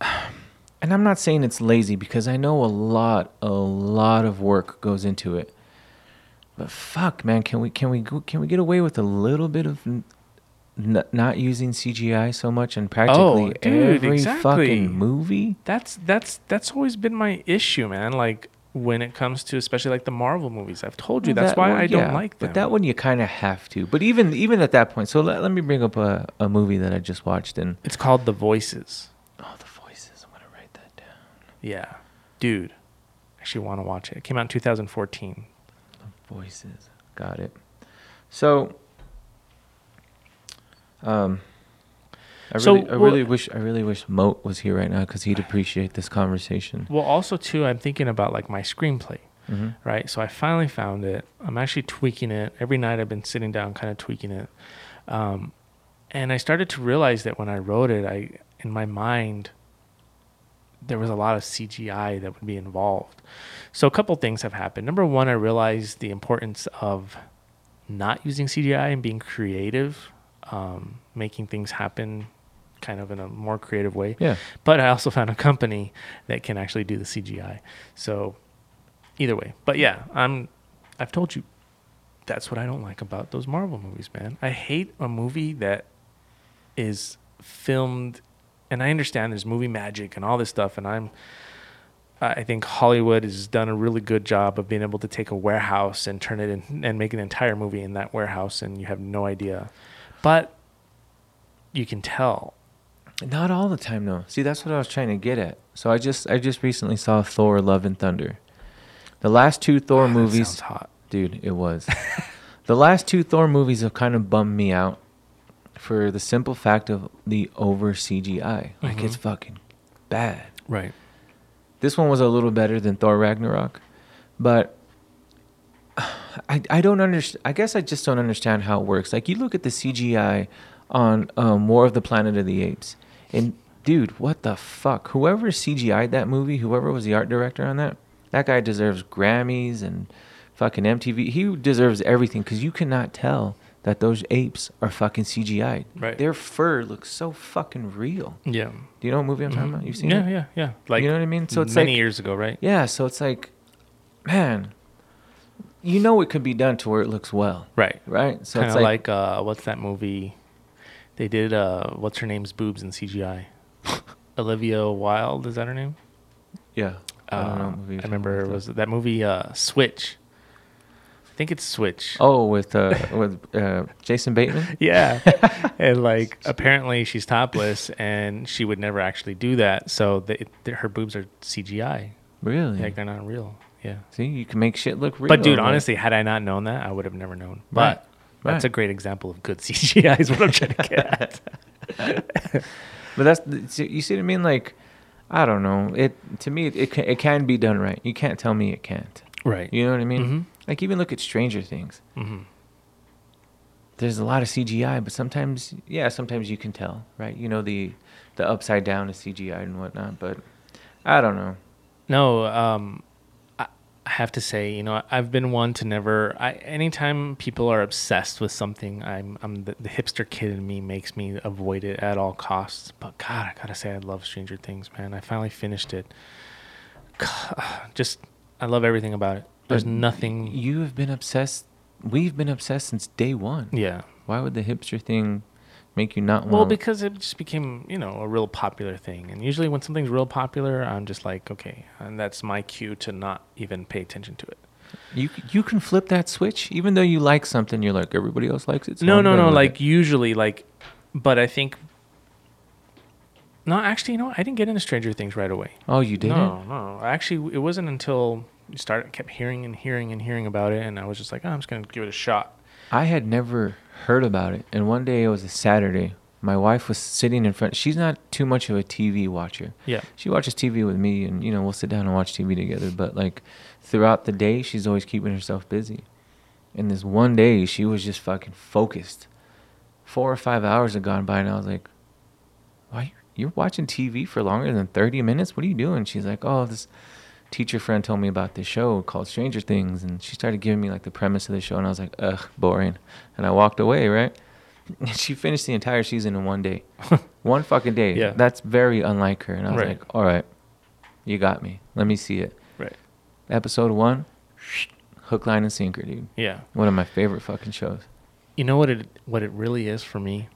S2: and I'm not saying it's lazy because I know a lot a lot of work goes into it. But fuck, man, can we can we go, can we get away with a little bit of n- not using CGI so much in practically
S1: Oh, dude,
S2: every
S1: exactly.
S2: fucking movie?
S1: that's that's that's always been my issue, man. Like when it comes to especially like the Marvel movies, I've told you
S2: Well,
S1: that's
S2: that
S1: why
S2: one-
S1: I don't like them.
S2: But that one you kind of have to. But even even at that point, so let, let me bring up a, a movie that I just watched and
S1: it's called The Voices.
S2: oh the voices. I'm gonna write that down.
S1: Yeah, dude. I actually want to watch it. It came out in 2014.
S2: The voices. Got it. So, um, I
S1: So,
S2: really, I
S1: well-
S2: really wish, I really wish Moat was here right now because he'd appreciate this conversation.
S1: Well, also too, I'm thinking about like my screenplay.
S2: Mm-hmm.
S1: right? So I finally found it. I'm actually tweaking it every night. I've been sitting down, kind of tweaking it, um, and I started to realize that when I wrote it, I in my mind there was a lot of CGI that would be involved. So a couple things have happened. Number one, I realized the importance of not using CGI and being creative, um, making things happen kind of in a more creative way.
S2: Yeah.
S1: But I also found a company that can actually do the CGI. So either way. But yeah, I'm I've told you that's what I don't like about those Marvel movies, man. I hate a movie that is filmed and I understand there's movie magic and all this stuff and I'm I think Hollywood has done a really good job of being able to take a warehouse and turn it in and make an entire movie in that warehouse and you have no idea. But you can tell
S2: Not all the time though. See, that's what I was trying to get at. So I just, I just recently saw Thor: Love and Thunder. The last two Thor
S1: That
S2: movies,
S1: hot.
S2: dude, it was. the last two Thor movies have kind of bummed me out for the simple fact of the over CGI. Like mm-hmm.
S1: it's
S2: fucking bad.
S1: Right.
S2: This one was a little better than Thor Ragnarok, but I I don't understand. I guess I just don't understand how it works. Like you look at the CGI on um, War of the Planet of the Apes, and dude, what the fuck? Whoever CGI'd that movie, whoever was the art director on that, that guy deserves Grammys and fucking MTV. He deserves everything because you cannot tell that those apes are fucking CGI.
S1: Right.
S2: Their fur looks so fucking real.
S1: Yeah.
S2: Do you know what movie I'm talking
S1: Mhm.
S2: about? You've seen
S1: yeah,
S2: it?
S1: Yeah, yeah, yeah. Like
S2: you know what I mean? So it's
S1: many
S2: like
S1: years ago, right?
S2: yeah, so it's like, man, you know it could be done to where it looks well,
S1: Right.
S2: right? So
S1: kind
S2: it's
S1: of
S2: like,
S1: like, uh, what's that movie? They did uh, what's her name's boobs in CGI. Olivia Wilde is that her name?
S2: yeah, I don't.
S1: Uh,
S2: what movie
S1: I remember it was that movie uh, Switch. I think it's Switch.
S2: oh with uh with uh Jason Bateman.
S1: Yeah. and like apparently she's topless and she would never actually do that. So they- her boobs are CGI.
S2: Really?
S1: Like they're not real. Yeah.
S2: See, you can make shit look real.
S1: but dude, honestly, had I not known that, I would have never known.
S2: Right.
S1: But that's
S2: Right.
S1: a great example of good CGI is what I'm trying to get at.
S2: but that's you see what I mean? Like, I don't know. It to me, it it can, it can be done right. You can't tell me it can't.
S1: Right.
S2: You know what I mean?
S1: Mhm.
S2: Like even look at Stranger Things.
S1: hmm
S2: There's a lot of CGI, but sometimes, yeah, sometimes you can tell, right? You know the the upside down is CGI and whatnot, but I don't know.
S1: No, um, I have to say, you know, I've been one to never. I anytime people are obsessed with something, I'm I'm the, the hipster kid in me makes me avoid it at all costs. But God, I gotta say, I love Stranger Things, man. I finally finished it. Just, I love everything about it. There's
S2: But
S1: nothing.
S2: You have been obsessed. We've been obsessed since day one.
S1: Yeah.
S2: Why would the hipster thing make you not
S1: Well, because it just became, you know, a real popular thing. And usually when something's real popular, I'm just like, okay, and that's my cue to not even pay attention to it.
S2: you you can flip that switch, even though you like something. You're like everybody else likes it. so
S1: no,
S2: I'm
S1: no, no. Like
S2: it."
S1: usually, like, but I think. No, actually, you know. I didn't get into Stranger Things right away.
S2: oh, you didn't.
S1: No, no. Actually, it wasn't until you started, kept hearing and hearing and hearing about it, and I was just like, oh, I'm just gonna give it a shot.
S2: I had never heard about it. And one day it was a Saturday. My wife was sitting in front. She's not too much of a TV watcher.
S1: Yeah.
S2: She watches TV with me, and you know we'll sit down and watch TV together. But like throughout the day, she's always keeping herself busy. And this one day, she was just fucking focused. Four or five hours had gone by, and I was like, "Why you're watching TV for longer than thirty minutes? What are you doing?" She's like, "Oh, this teacher friend told me about this show called Stranger Things, and she started giving me like the premise of the show, and I was like, ugh, boring, and I walked away, right? And she finished the entire season in one day, one fucking day.
S1: Yeah.
S2: that's very unlike her, and I was
S1: Right.
S2: like, all right, you got me. Let me see it.
S1: Right.
S2: Episode one, hook, line, and sinker, dude.
S1: Yeah.
S2: One of my favorite fucking shows.
S1: You know what it what it really is for me?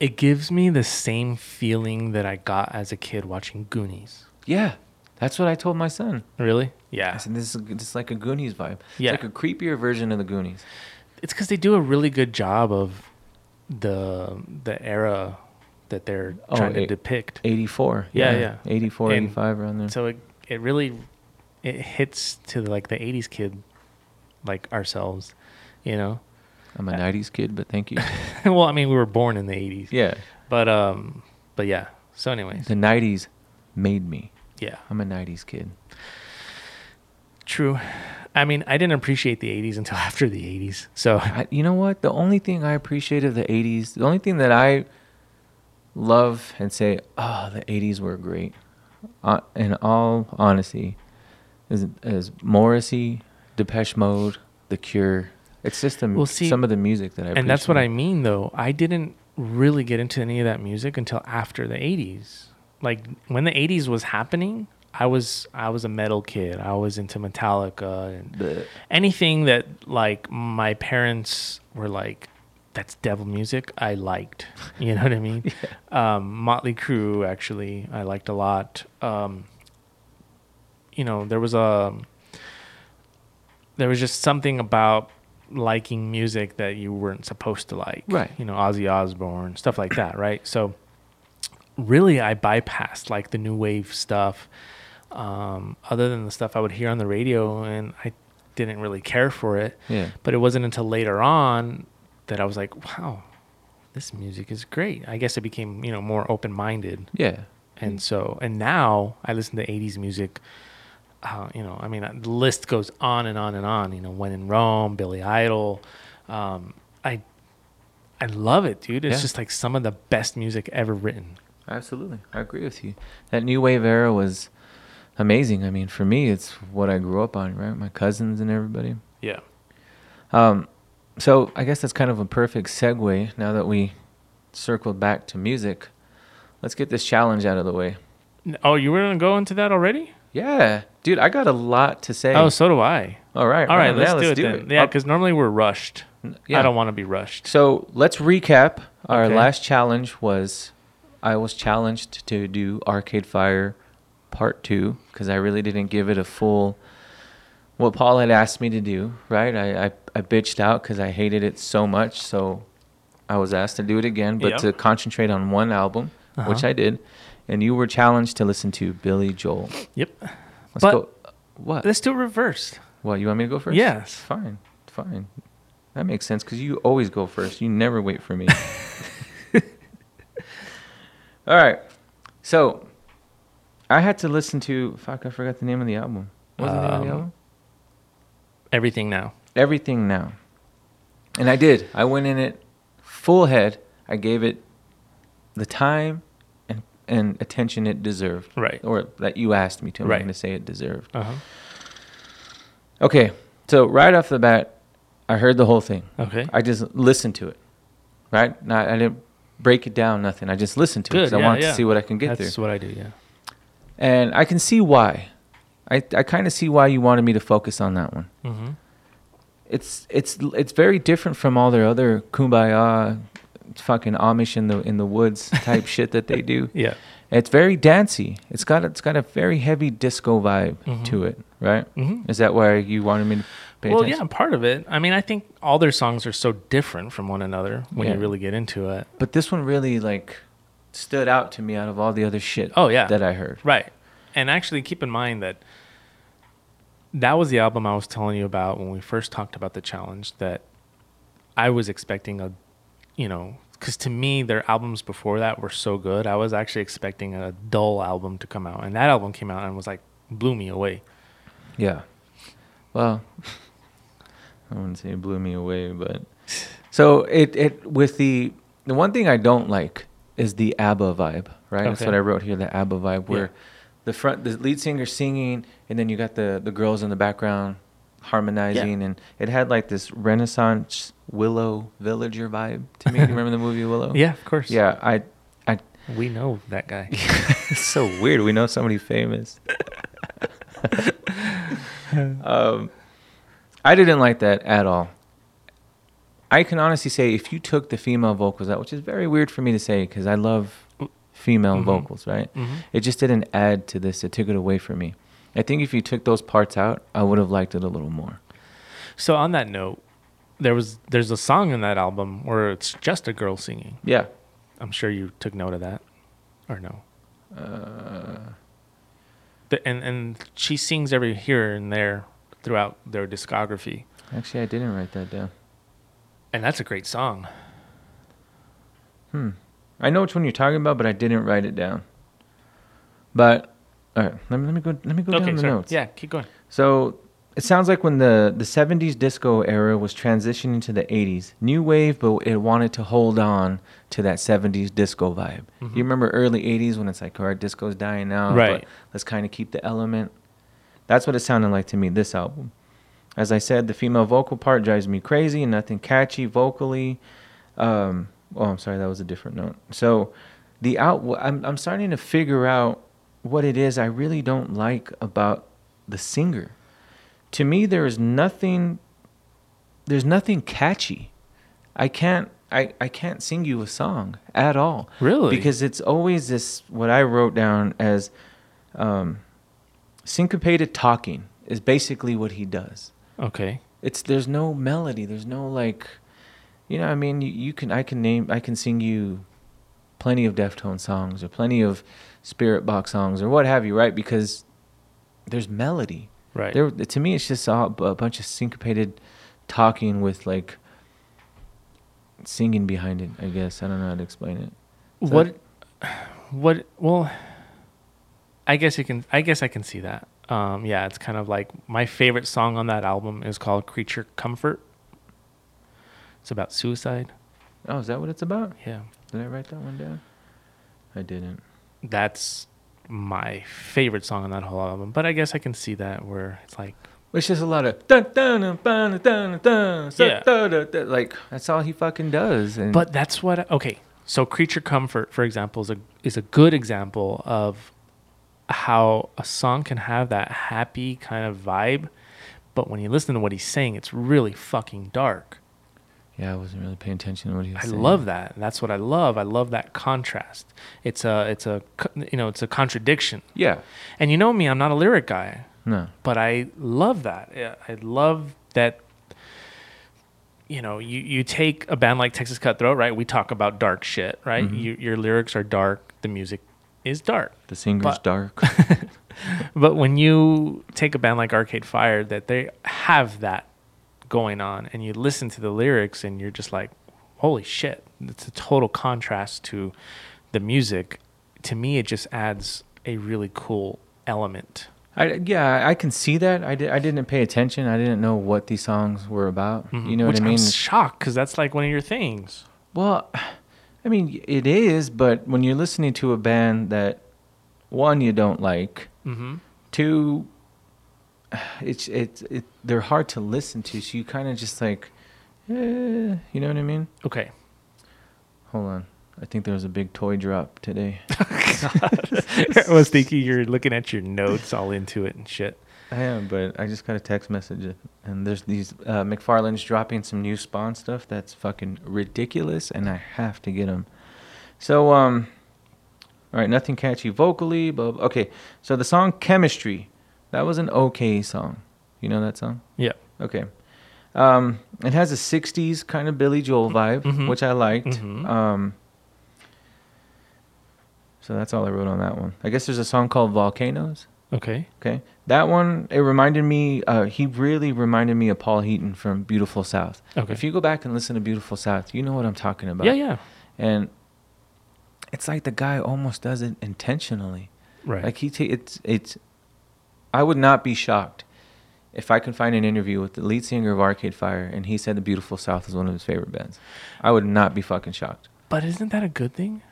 S1: It gives me the same feeling that I got as a kid watching Goonies.
S2: Yeah, that's what I told my son.
S1: Really? Yeah.
S2: I
S1: Yeah.
S2: said, this is this is like a Goonies vibe.
S1: Yeah.
S2: It's like a creepier version of the Goonies.
S1: It's because they do a really good job of the the era that they're
S2: Oh,
S1: trying to depict.
S2: 84.
S1: Yeah, yeah.
S2: 84,
S1: And
S2: 85 around there.
S1: So it it really it hits to the, like the '80s kid, like ourselves, you know.
S2: I'm a 90s kid, but thank you.
S1: well, I mean, we were born in the '80s,
S2: yeah.
S1: but um, but yeah. So, anyways,
S2: The 90s made me.
S1: Yeah,
S2: I'm a 90s kid.
S1: true. I mean, I didn't appreciate the '80s until after the '80s. So
S2: I, you know what? The only thing I appreciate of the 80s, the only thing that I love and say, oh, the 80s were great, uh, in all honesty, is, is Morrissey, Depeche Mode, The Cure. It's just the,
S1: Well, see,
S2: some of the music that I
S1: and that's what I mean, though. I didn't really get into any of that music until after the '80s. Like when the '80s was happening, I was I was a metal kid. I was into Metallica and anything that like my parents were like that's devil music. I liked. You know what i mean? Um, motley crue actually i liked a lot. Um, you know there was a there was just something about liking music that you weren't supposed to like.
S2: Right.
S1: you know ozzy osbourne stuff like that right? So really i bypassed like the new wave stuff um, other than the stuff i would hear on the radio and i didn't really care for it
S2: yeah.
S1: but it wasn't until later on that I was like, wow, this music is great. I guess I became, you know, more open minded.
S2: Yeah.
S1: And so, and now I listen to 80s music. Uh, you know, I mean, uh, the list goes on and on and on. You know, When in Rome, Billy Idol. Um, I, I love it, dude. It's
S2: Yeah.
S1: just like some of the best music ever written.
S2: Absolutely. I agree with you. That new wave era was amazing. I mean, for me, it's what I grew up on, right? My cousins and everybody.
S1: Yeah.
S2: Um, so I guess that's kind of a perfect segue now that we circled back to music. Let's get this challenge out of the way.
S1: Oh, you were gonna go into that already?
S2: Yeah, dude, I got a lot to say.
S1: Oh, so do I.
S2: all right,
S1: All right,
S2: well,
S1: let's,
S2: yeah,
S1: do, it then. Yeah, because normally we're rushed.
S2: yeah.
S1: I don't want to be rushed.
S2: So let's recap. Our
S1: Okay.
S2: last challenge was I was challenged to do Arcade Fire Part Two because I really didn't give it a full. What Paul had asked me to do, right? I I, I bitched out because I hated it so much, so I was asked to do it again, but
S1: Yep.
S2: to concentrate on one album, which
S1: Uh-huh.
S2: I did, and you were challenged to listen to Billy Joel.
S1: Yep.
S2: Let's
S1: But-
S2: go. What?
S1: Let's do it reversed.
S2: What you want me to go first?
S1: Yes.
S2: Fine, fine. That makes sense because you always go first. You never wait for me. All right. So I had to listen to. Fuck, I forgot the name of the album. What was the name of the
S1: Um,
S2: album?
S1: Everything now.
S2: everything now. And I did. I went in it full head. I gave it the time and and attention it deserved.
S1: Right.
S2: Or that you asked me to. I'm
S1: Right.
S2: going to say it deserved.
S1: Uh huh.
S2: Okay. So right off the bat, I heard the whole thing.
S1: Okay.
S2: I just listened to it. Right? Not, I didn't break it down, nothing. I just listen to it
S1: Good.
S2: because I
S1: yeah,
S2: wanted
S1: yeah.
S2: to see what I can get
S1: That's
S2: through.
S1: That's what I do. Yeah.
S2: And I can see why. I, I kind of see why you wanted me to focus on that one.
S1: Mm-hmm.
S2: it's it's it's very different from all their other kumbaya fucking amish in the in the woods type shit that they do
S1: Yeah.
S2: it's very dancey it's got it's got a very heavy disco vibe
S1: Mhm.
S2: to it right
S1: Mm-hmm.
S2: is that why you wanted me to pay
S1: Well,
S2: attention
S1: yeah, part of it. I mean, I think all their songs are so different from one another when
S2: Yeah.
S1: you really get into it.
S2: but this one really like stood out to me out of all the other shit
S1: Oh yeah.
S2: that i heard
S1: Right. And actually, keep in mind that that was the album I was telling you about when we first talked about the challenge. That I was expecting a, you know, because to me, their albums before that were so good. I was actually expecting a dull album to come out. And that album came out and was like, blew me away.
S2: Yeah. Well, I wouldn't say it blew me away, but so it it with the the one thing I don't like is the ABBA vibe, right? That's what I wrote here, the ABBA vibe, where
S1: Yeah.
S2: the front the lead singer singing, and then you got the the girls in the background harmonizing, and it had like this Renaissance Willow Villager vibe to me. Do you remember the movie Willow?
S1: Yeah, of course.
S2: Yeah, I I
S1: We know that guy.
S2: it's so weird. We know somebody famous. um, I didn't like that at all. I can honestly say if you took the female vocals out, which is very weird for me to say because I love female
S1: Mhm.
S2: vocals, right?
S1: hmm
S2: It just didn't add to this. It took it away from me. I think if you took those parts out, I would have liked it a little more.
S1: So on that note, there was there's a song in that album where it's just a girl singing.
S2: Yeah.
S1: I'm sure you took note of that, or no?
S2: Uh,
S1: and and she sings every here and there throughout their discography,
S2: actually, I didn't write that down.
S1: and that's a great song.
S2: Hmm. I know which one you're talking about, but I didn't write it down. But all right, let me let me go let me go
S1: okay,
S2: down the
S1: sorry.
S2: notes.
S1: Yeah, keep going.
S2: So it sounds like when the the 70s disco era was transitioning to the 80s, new wave, but it wanted to hold on to that 70s disco vibe.
S1: Mhm.
S2: You remember early 80s when it's like, all right, disco's dying out,
S1: Right.
S2: but let's kind of keep the element. That's what it sounded like to me. This album. As I said, the female vocal part drives me crazy and nothing catchy vocally. Um, oh, I'm sorry, that was a different note. So, the out, I'm I'm starting to figure out what it is I really don't like about the singer. To me, there is nothing. There's nothing catchy. I can't. I, I can't sing you a song at all
S1: Really?
S2: because it's always this what I wrote down as um, syncopated talking is basically what he does.
S1: Okay,
S2: it's there's no melody. There's no like you know i mean? You, you can i can name i can sing you plenty of deftone songs or plenty of Spiritbox songs or what have you right? Because there's melody.
S1: Right.
S2: there to me it's just a, a bunch of syncopated talking with like singing behind it i guess. I don't know how to explain it. So-
S1: what? What? Well, I guess you can. I guess I can see that. Um, yeah, it's kind of like my favorite song on that album is called "Creature Comfort." It's about suicide.
S2: oh is that what it's about
S1: Yeah,
S2: did i write that one down i didn't
S1: that's my favorite song on that whole album. But I guess I can see that where it's like,
S2: It's just a lot of dun, dun, dun, dun, dun,
S1: Yeah.
S2: like that's all he fucking does. And
S1: but that's what. Okay, so "Creature Comfort," for example, is a is a good example of how a song can have that happy kind of vibe, but when you listen to what he's saying, it's really fucking dark.
S2: yeah, I wasn't really paying attention to what he was
S1: I
S2: saying.
S1: I love that. That's what I love. I love that contrast. It's a it's a you know it's a contradiction.
S2: Yeah,
S1: And you know me, I'm not a lyric guy,
S2: no,
S1: but I love that. I love that. You know, you you take a band like Texas Cutthroat, right? We talk about dark shit, right?
S2: Mhm.
S1: You, your lyrics are dark. The music is dark.
S2: the singer's
S1: But-
S2: dark.
S1: But when you take a band like Arcade Fire, that they have that going on, and you listen to the lyrics, and you're just like, "Holy shit!" It's a total contrast to the music. To me, it just adds a really cool element.
S2: I yeah, I can see that. I did. I didn't pay attention. I didn't know what these songs were about. Mm-hmm. You know
S1: Which
S2: what I mean?
S1: I'm shocked because that's like one of your things.
S2: Well, I mean, it is, but when you're listening to a band that one you don't like,
S1: Mm-hmm.
S2: two, it's it's it, they're hard to listen to, so you kind of just like, eh, you know what I mean?
S1: Okay.
S2: Hold on, I think there was a big toy drop today.
S1: I was thinking you're looking at your notes all into it and shit.
S2: I am, but I just got a text message, and there's these uh, McFarlane's dropping some new Spawn stuff that's fucking ridiculous, and I have to get them. So, um, all right, nothing catchy vocally, but okay. So the song "Chemistry," that was an okay song. You know that song?
S1: Yeah.
S2: Okay. Um, it has a '60s kind of Billy Joel vibe,
S1: Mhm.
S2: which I liked.
S1: Mhm.
S2: Um, so that's all I wrote on that one. I guess there's a song called "Volcanoes."
S1: Okay.
S2: Okay, that one it reminded me. Uh, he really reminded me of Paul Heaton from Beautiful South.
S1: Okay.
S2: If you go back and listen to Beautiful South, you know what I'm talking about.
S1: Yeah, yeah.
S2: And it's like the guy almost does it intentionally.
S1: Right.
S2: Like he, ta- it's it's. I would not be shocked if I could find an interview with the lead singer of Arcade Fire and he said the Beautiful South is one of his favorite bands. I would not be fucking shocked.
S1: but isn't that a good thing?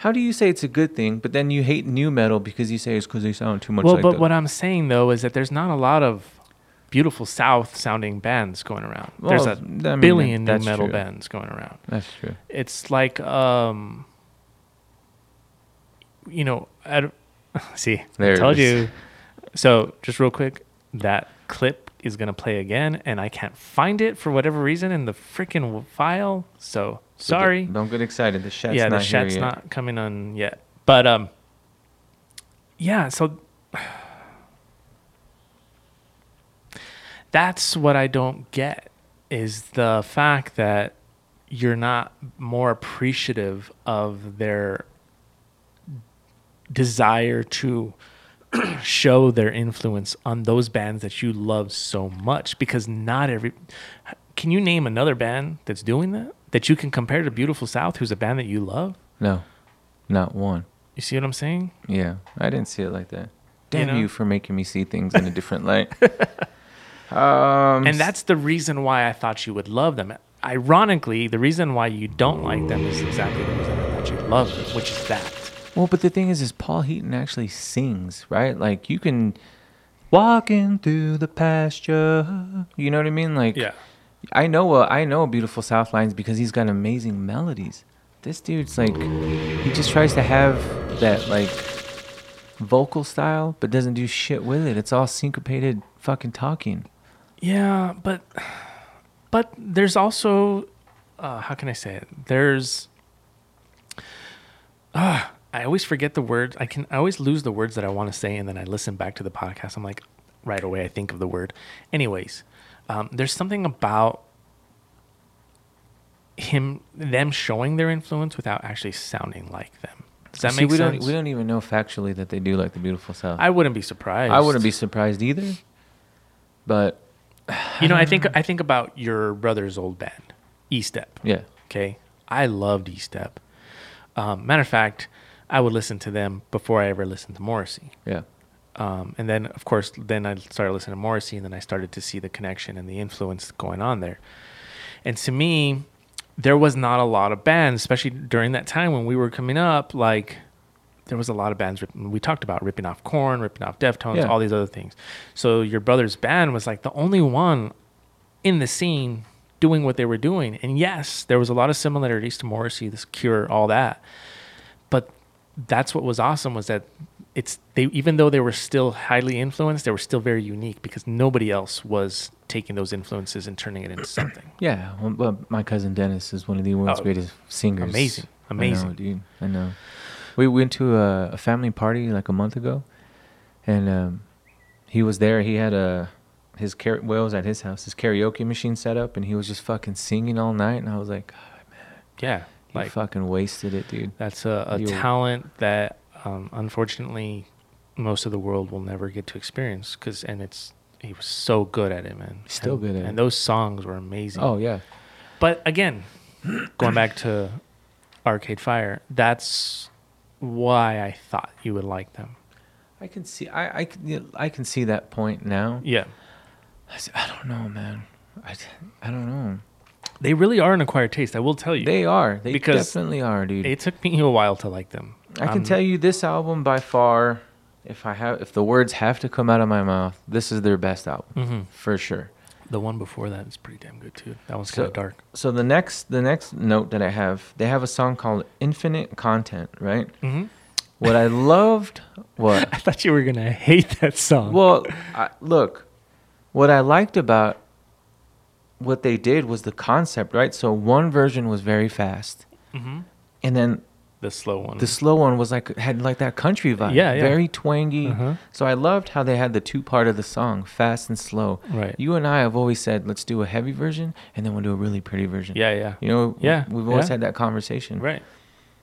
S2: How do you say it's a good thing, but then you hate nu metal because you say it's because they sound too much
S1: well,
S2: like
S1: but
S2: the-
S1: what I'm saying though is that there's not a lot of beautiful South sounding bands going around. there's
S2: Well,
S1: a
S2: I mean,
S1: billion
S2: nu
S1: metal
S2: true.
S1: bands going around.
S2: That's true.
S1: It's like um you know, I don't, see,
S2: There
S1: I told you. So, just real quick, that clip is going to play again and I can't find it for whatever reason in the freaking file. So,
S2: So
S1: sorry.
S2: don't get excited. The shat's
S1: yeah,
S2: not
S1: the chat's not coming on yet. But um yeah, so that's what I don't get is the fact that you're not more appreciative of their desire to show their influence on those bands that you love so much because not every can you name another band that's doing that that you can compare to beautiful south who's a band that you love
S2: No, not one.
S1: you see what i'm saying
S2: Yeah, I didn't see it like that. Damn you,
S1: know?
S2: for making me see things in a different light. um,
S1: and that's the reason why i thought you would love them ironically the reason why you don't like them is exactly the reason i thought you love them which is that
S2: well, but the thing is, is Paul Heaton actually sings, right? Like you can walking through the pasture. You know what I mean? Like I know uh, I know beautiful South lines because he's got amazing melodies. This dude's like he just tries to have that like vocal style, but doesn't do shit with it. It's all syncopated fucking talking.
S1: Yeah, but but there's also uh, how can I say it? There's uh, I always forget the words. I can I always lose the words that I want to say, and then I listen back to the podcast. I'm like, right away, I think of the word. Anyways, um, there's something about him them showing their influence without actually sounding like them. Does that
S2: See,
S1: make
S2: we
S1: sense?
S2: Don't, we don't even know factually that they do like the beautiful South.
S1: I wouldn't be surprised.
S2: I wouldn't be surprised either. But
S1: You know, I think I think about your brother's old band, E Step.
S2: yeah,
S1: Okay. I loved E Step. Um, matter of fact, I would listen to them before I ever listened to Morrissey.
S2: yeah,
S1: Um, and then, of course, then I started listening to Morrissey, and then I started to see the connection and the influence going on there. And to me, there was not a lot of bands, especially during that time when we were coming up. Like, there was a lot of bands we talked about ripping off Korn, ripping off Deftones,
S2: Yeah.
S1: all these other things. So your brother's band was like the only one in the scene doing what they were doing. And yes, there was a lot of similarities to Morrissey, this Cure, all that. That's what was awesome was that it's they even though they were still highly influenced, they were still very unique because nobody else was taking those influences and turning it into something.
S2: yeah. Well, well, my cousin Dennis is one of the world's
S1: Oh,
S2: greatest singers.
S1: amazing.
S2: I know,
S1: Amazing.
S2: dude. I know. We went to a, a family party like a month ago, and um, he was there. He had a his car- well, was at his house. His karaoke machine set up, and he was just fucking singing all night. And I was like, God,
S1: Yeah. Like
S2: fucking wasted it, dude.
S1: that's a, a talent that um, unfortunately most of the world will never get to experience because and it's he was so good at it, man.
S2: Still
S1: and,
S2: good at
S1: and
S2: it.
S1: And those songs were amazing.
S2: Oh yeah,
S1: But again, going back to Arcade Fire, that's why I thought you would like them.
S2: I can see. I I can, you I can see that point now.
S1: Yeah.
S2: I, I don't know, man. I, I don't know.
S1: They really are an acquired taste. I will tell you.
S2: They are. They
S1: Because
S2: definitely are, dude.
S1: it took me a while to like them.
S2: I can
S1: Um,
S2: tell you this album by far. If I have, if the words have to come out of my mouth, this is their best album
S1: Mhm.
S2: for sure.
S1: The one before that is pretty damn good too. That one's
S2: So-
S1: kind of dark.
S2: So the next, the next note that I have, they have a song called "Infinite Content," right?
S1: hmm
S2: What I loved, what
S1: I thought you were gonna hate that song.
S2: Well, I, look, what I liked about what they did was the concept, right? So one version was very fast,
S1: hmm
S2: and then
S1: the slow one.
S2: the slow one was like had like that country vibe,
S1: Yeah, yeah.
S2: very twangy.
S1: Uh-huh.
S2: So I loved how they had the two part of the song, fast and slow.
S1: Right.
S2: You and I have always said, let's do a heavy version, and then we'll do a really pretty version.
S1: yeah, yeah.
S2: You know,
S1: Yeah,
S2: we've always
S1: yeah.
S2: had that conversation,
S1: Right.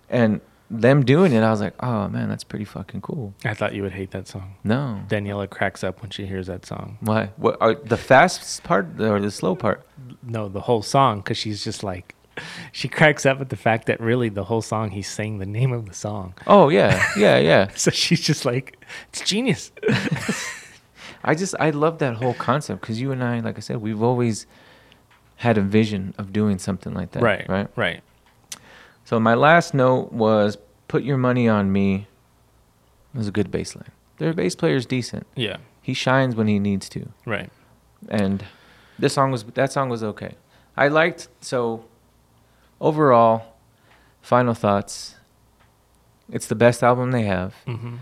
S2: and them doing it, I was like, oh man, that's pretty fucking cool.
S1: I thought you would hate that song.
S2: No,
S1: Daniela cracks up when she hears that song.
S2: why? What are the fast part or the slow part?
S1: No, the whole song, because she's just like, she cracks up at the fact that really the whole song he's saying the name of the song.
S2: Oh yeah, yeah, yeah.
S1: So she's just like, it's genius.
S2: I just I love that whole concept because you and I, like I said, we've always had a vision of doing something like that.
S1: right.
S2: Right.
S1: Right.
S2: So my last note was "Put Your Money on Me." Was a good bass line. Their bass player is decent.
S1: Yeah.
S2: He shines when he needs to,
S1: Right.
S2: and this song was that song was okay. I liked so overall. Final thoughts. It's the best album they have.
S1: hmm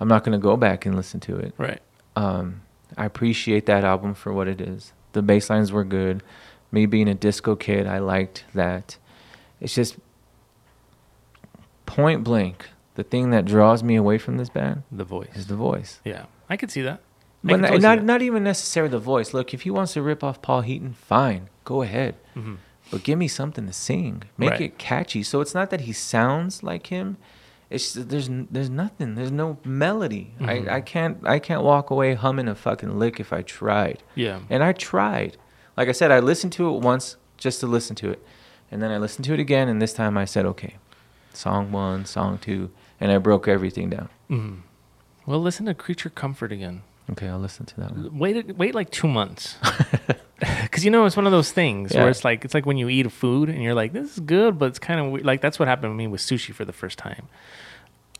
S2: I'm not gonna go back and listen to it.
S1: Right.
S2: um, I appreciate that album for what it is. The bass lines were good. Me being a disco kid, I liked that. It's just point blank. The thing that draws me away from this band
S1: The voice.
S2: is the voice.
S1: Yeah. I could see that. I
S2: But not,
S1: totally
S2: not, not even necessarily the voice. Look, if he wants to rip off Paul Heaton, fine, go ahead.
S1: Mhm.
S2: But give me something to sing. Make
S1: Right.
S2: it catchy. So it's not that he sounds like him. It's just- there's there's nothing. There's no melody.
S1: Mhm.
S2: I, I can't I can't walk away humming a fucking lick if I tried.
S1: Yeah.
S2: And I tried. Like I said, I listened to it once just to listen to it. And then I listened to it again, and this time I said, okay, song one, song two, and I broke everything down.
S1: hmm Well, listen to Creature Comfort again.
S2: Okay, I'll listen to that one.
S1: Wait, wait like two months. Because you know it's one of those things
S2: Yeah.
S1: where it's like it's like when you eat a food and you're like this is good, but it's kind of weird. like that's what happened to me with sushi for the first time.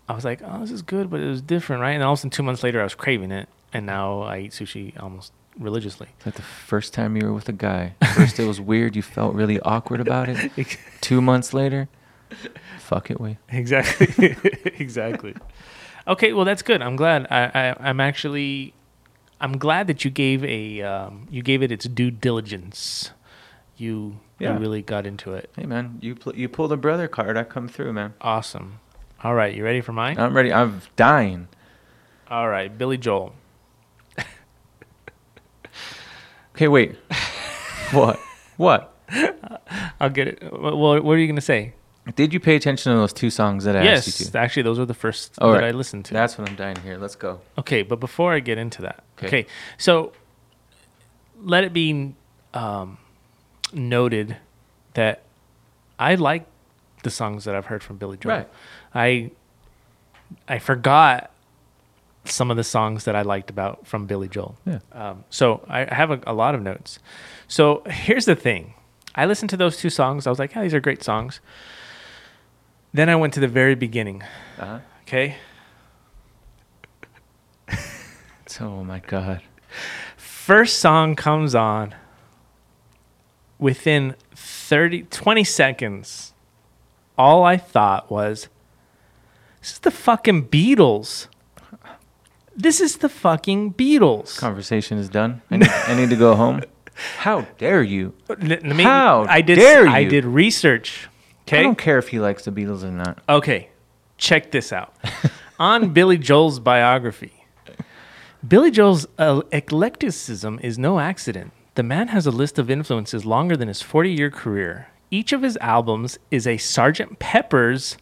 S1: I was like, oh, this is good, but it was different, right? And all of a sudden, two months later, I was craving it, and now I eat sushi almost religiously.
S2: Like the first time you were with a guy. First it was weird, you felt really awkward about it. Two months later, fuck it, wait.
S1: exactly, exactly. Okay, well that's good. I'm glad. I, I I'm actually I'm glad that you gave a um, you gave it its due diligence. You
S2: Yeah.
S1: you really got into it.
S2: Hey man, you pl- you pull the brother card, I come through, man.
S1: Awesome. All right, you ready for mine?
S2: I'm ready. I'm dying.
S1: All right, Billy Joel.
S2: Okay, wait. what? What?
S1: I'll get it. What, what are you gonna say?
S2: Did you pay attention to those two songs that I asked you to?
S1: yes, actually, those were the first
S2: All
S1: that
S2: right.
S1: I listened to.
S2: That's what I'm dying here. Let's go.
S1: Okay, but before I get into that, okay,
S2: Okay.
S1: so let it be um, noted that I like the songs that I've heard from Billy Joel.
S2: Right.
S1: I I forgot some of the songs that I liked about from Billy Joel.
S2: Yeah.
S1: Um, so I I have a, a lot of notes. So here's the thing. I listened to those two songs. I was like, yeah, these are great songs. Then I went to the very beginning.
S2: Uh-huh.
S1: Okay.
S2: Oh my god.
S1: first song comes on within 30 20 seconds all i thought was this is the fucking beatles this is the fucking beatles
S2: Conversation is done. I need, I need to go home. How dare you?
S1: Let- me-
S2: How
S1: i did
S2: dare
S1: i did research
S2: I don't care if he likes the Beatles or not.
S1: Okay, check this out. On Billy Joel's biography, Billy Joel's uh, eclecticism is no accident. The man has a list of influences longer than his 40 year career. Each of his albums is a Sgt. Pepper's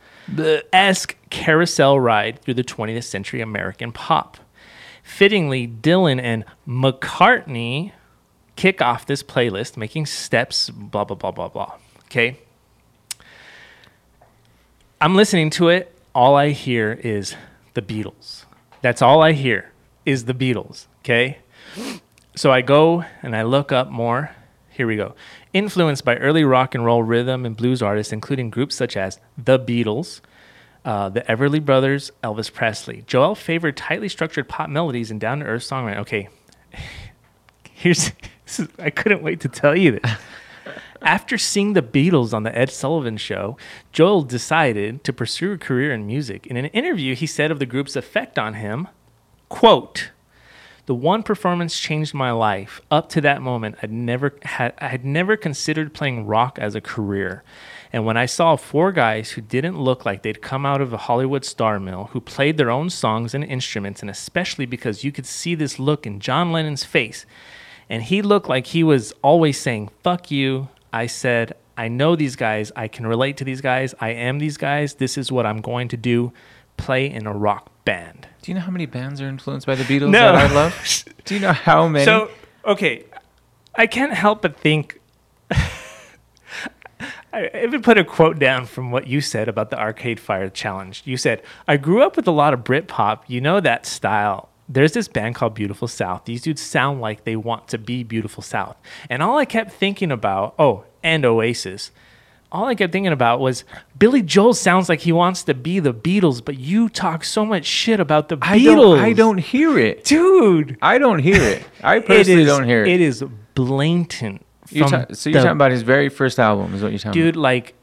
S1: esque carousel ride through the 20th century American pop. Fittingly, Dylan and McCartney kick off this playlist, making steps, blah, blah, blah, blah, blah. Okay? I'm listening to it. All I hear is the Beatles. That's all I hear is the Beatles. Okay. So I go and I look up more. Here we go. Influenced by early rock and roll rhythm and blues artists, including groups such as The Beatles, uh, the Everly Brothers, Elvis Presley. Joel favored tightly structured pop melodies and down to earth songwriting. Okay. Here's, is, I couldn't wait to tell you this. After seeing the Beatles on the Ed Sullivan Show, Joel decided to pursue a career in music. In an interview, he said of the group's effect on him, quote, the one performance changed my life. Up to that moment, I'd never had I had never considered playing rock as a career. And when I saw four guys who didn't look like they'd come out of a Hollywood star mill, who played their own songs and instruments, and especially because you could see this look in John Lennon's face, and he looked like he was always saying, Fuck you. I said, I know these guys. I can relate to these guys. I am these guys. This is what I'm going to do play in a rock band.
S2: Do you know how many bands are influenced by the Beatles
S1: No.
S2: that I love? Do you know how many?
S1: So, okay, I can't help but think. I even put a quote down from what you said about the Arcade Fire Challenge. You said, I grew up with a lot of Britpop. You know that style. There's this band called Beautiful South. These dudes sound like they want to be Beautiful South. And all I kept thinking about, oh, and Oasis. All I kept thinking about was Billy Joel sounds like he wants to be the Beatles, but you talk so much shit about the
S2: I
S1: Beatles.
S2: don't, I don't hear it.
S1: dude.
S2: I don't hear it. I personally
S1: is-
S2: don't hear it.
S1: It is blatant.
S2: You're ta- so you're
S1: the-
S2: talking about his very first album, is what you're talking about,
S1: dude. Like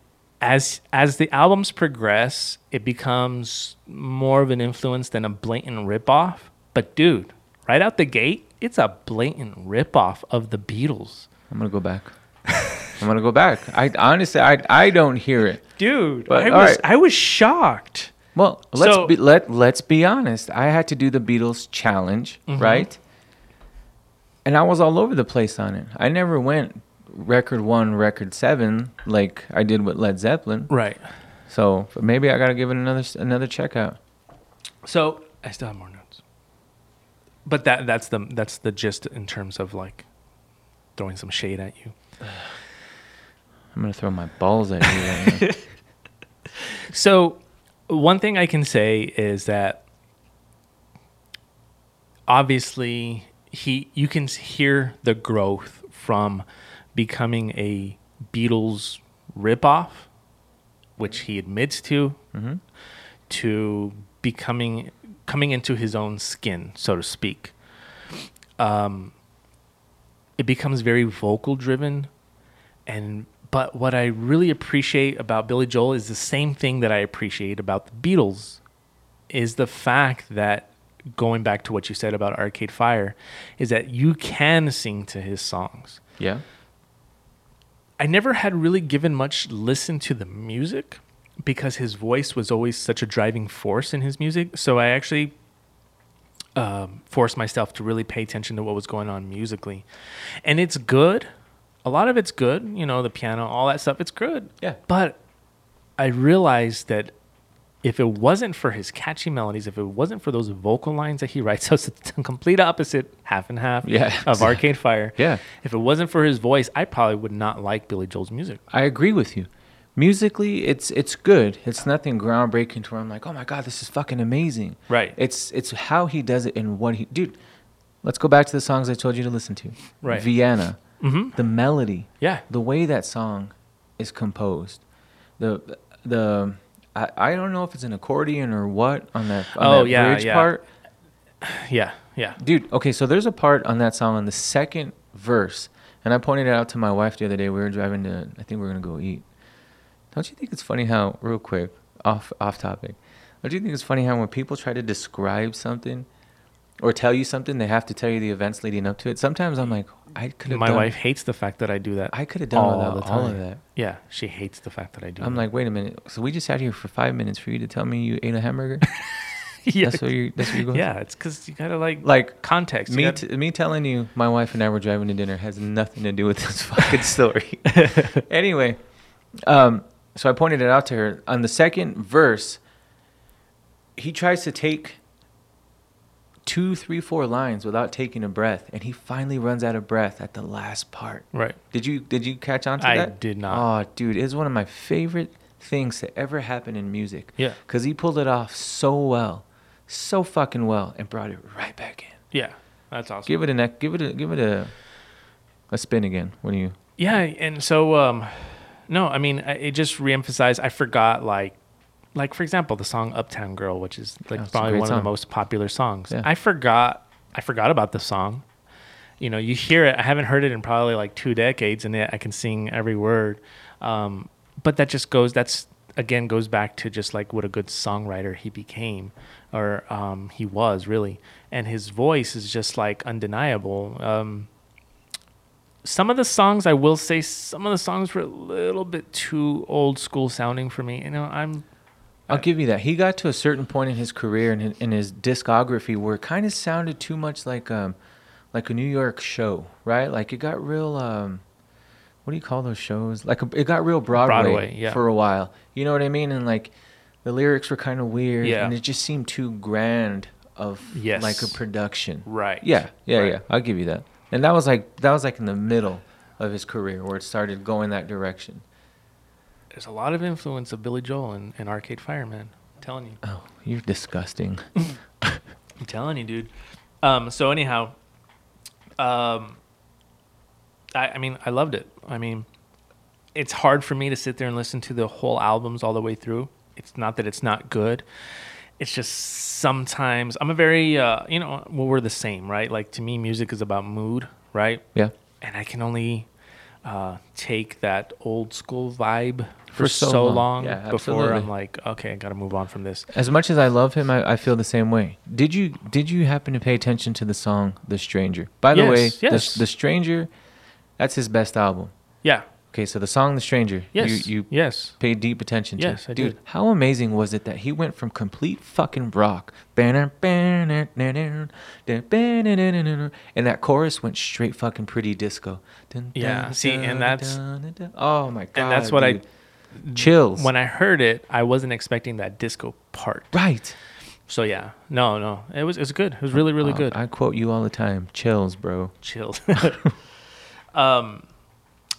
S1: as as the albums progress, it becomes more of an influence than a blatant ripoff. But dude, right out the gate, it's a blatant ripoff of the Beatles,
S2: I'm gonna go back. I'm gonna go back. I honestly, I I don't hear it.
S1: dude.
S2: But,
S1: I was
S2: right.
S1: I was shocked.
S2: Well, let's
S1: So-
S2: be, let let's be honest. I had to do the Beatles challenge,
S1: Mm-hmm.
S2: right? And I was all over the place on it. I never went record one, record seven like I did with Led Zeppelin.
S1: Right.
S2: So maybe I gotta give it another another check out.
S1: So I still have more but that that's the that's the gist in terms of like throwing some shade at you.
S2: I'm gonna throw my balls at you. Right.
S1: So, one thing I can say is that obviously he you can hear the growth from becoming a Beatles ripoff, which he admits to,
S2: Mhm.
S1: to becoming coming into his own skin, so to speak. Um, it becomes very vocal driven and but what I really appreciate about Billy Joel is the same thing that I appreciate about the Beatles is the fact that going back to what you said about Arcade Fire is that you can sing to his songs.
S2: yeah.
S1: I never had really given much listen to the music because his voice was always such a driving force in his music. So I actually um, forced myself to really pay attention to what was going on musically. And it's good. A lot of it's good. You know, the piano, all that stuff, it's good.
S2: Yeah.
S1: But I realized that if it wasn't for his catchy melodies, if it wasn't for those vocal lines that he writes, so it's the complete opposite, half and half
S2: Yeah.
S1: of Arcade Fire.
S2: Yeah.
S1: If it wasn't for his voice, I probably would not like Billy Joel's music.
S2: I agree with you. Musically, it's it's good. It's nothing groundbreaking to where I'm like, oh my god, this is fucking amazing.
S1: Right.
S2: It's it's how he does it and what he dude. Let's go back to the songs I told you to listen to.
S1: Right.
S2: Vienna.
S1: Mm-hmm.
S2: The melody.
S1: Yeah.
S2: The way that song is composed. The the I, I don't know if it's an accordion or what on that on
S1: Oh,
S2: that
S1: yeah,
S2: bridge
S1: yeah.
S2: part.
S1: Yeah. Yeah.
S2: Dude, okay, so there's a part on that song on the second verse, and I pointed it out to my wife the other day. We were driving to, I think we are gonna go eat. Don't you think it's funny how, real quick, off off topic, don't you think it's funny how when people try to describe something or tell you something, they have to tell you the events leading up to it? Sometimes I'm like, I could have.
S1: My
S2: done,
S1: wife hates the fact that I do that.
S2: I could have done
S1: all
S2: all, that, all of that.
S1: Yeah, she hates the fact that I do.
S2: I'm
S1: that.
S2: like, wait a minute. So we just sat here for five minutes for you to tell me you ate a hamburger?
S1: yeah,
S2: That's what you. That's what you're going.
S1: yeah. It's because you gotta like
S2: Like
S1: context. You
S2: me,
S1: gotta-
S2: t- me telling you my wife and I were driving to dinner has nothing to do with this fucking story. anyway, um, so I pointed it out to her. On the second verse, he tries to take two, three, four lines without taking a breath, and he finally runs out of breath at the last part.
S1: right.
S2: Did you did you catch on to
S1: I
S2: that?
S1: I did not.
S2: Oh, dude, it's one of my favorite things to ever happen in music.
S1: Yeah.
S2: Because he pulled it off so well. so fucking well and brought it right back in.
S1: Yeah, that's awesome.
S2: Give it a neck. Give it a give it a a spin again. When you
S1: Yeah, and so um, no, I mean it just reemphasized. I forgot like, like for example, the song "Uptown Girl," which is like
S2: Yeah,
S1: probably one of the most popular songs.
S2: Yeah.
S1: I forgot. I forgot about the song. You know, you hear it. I haven't heard it in probably like two decades, and yet I can sing every word. Um, but that just goes. That's again goes back to just like what a good songwriter he became, or um, he was really, and his voice is just like undeniable. Um, some of the songs I will say some of the songs were a little bit too old school sounding for me. You know, I'm
S2: I'll give you that. He got to a certain point in his career and in, in his discography where it kind of sounded too much like um like a New York show, right? Like it got real um what do you call those shows? Like a, it got real Broadway,
S1: Broadway, yeah.
S2: for a while. You know what I mean? And like the lyrics were kind of weird
S1: Yeah.
S2: and it just seemed too grand of
S1: Yes.
S2: like a production.
S1: right.
S2: Yeah, yeah,
S1: Right.
S2: yeah. I'll give you that. And that was like that was like in the middle of his career where it started going that direction.
S1: There's a lot of influence of Billy Joel and, and Arcade Fire, man. I'm telling you.
S2: Oh, you're disgusting.
S1: I'm telling you, dude. Um, so anyhow, um, I, I mean, I loved it. I mean, it's hard for me to sit there and listen to the whole albums all the way through. It's not that it's not good. It's just sometimes I'm a very, uh, you know, well, we're the same, right? Like to me, music is about mood, right?
S2: yeah.
S1: and I can only uh, take that old school vibe for,
S2: For
S1: so,
S2: so
S1: long,
S2: long. Yeah,
S1: before
S2: absolutely.
S1: I'm like, okay, I got to move on from this.
S2: As much as I love him, I, I feel the same way. Did you did you happen to pay attention to the song "The Stranger"? By the
S1: Yes,
S2: way,
S1: yes.
S2: the, the Stranger, that's his best album.
S1: Yeah.
S2: Okay, so the song "The Stranger,"
S1: Yes.
S2: you you
S1: yes.
S2: paid deep attention to.
S1: Yes, I
S2: Dude,
S1: did.
S2: how amazing was it that he went from complete fucking rock, and that chorus went straight fucking pretty disco.
S1: Yeah, see, and that's-
S2: oh my god,
S1: and that's what
S2: dude. chills.
S1: When I heard it, I wasn't expecting that disco part.
S2: right,
S1: So yeah, no, no, it was it was good. It was really really good.
S2: I quote you all the time. Chills, bro.
S1: Chills. um,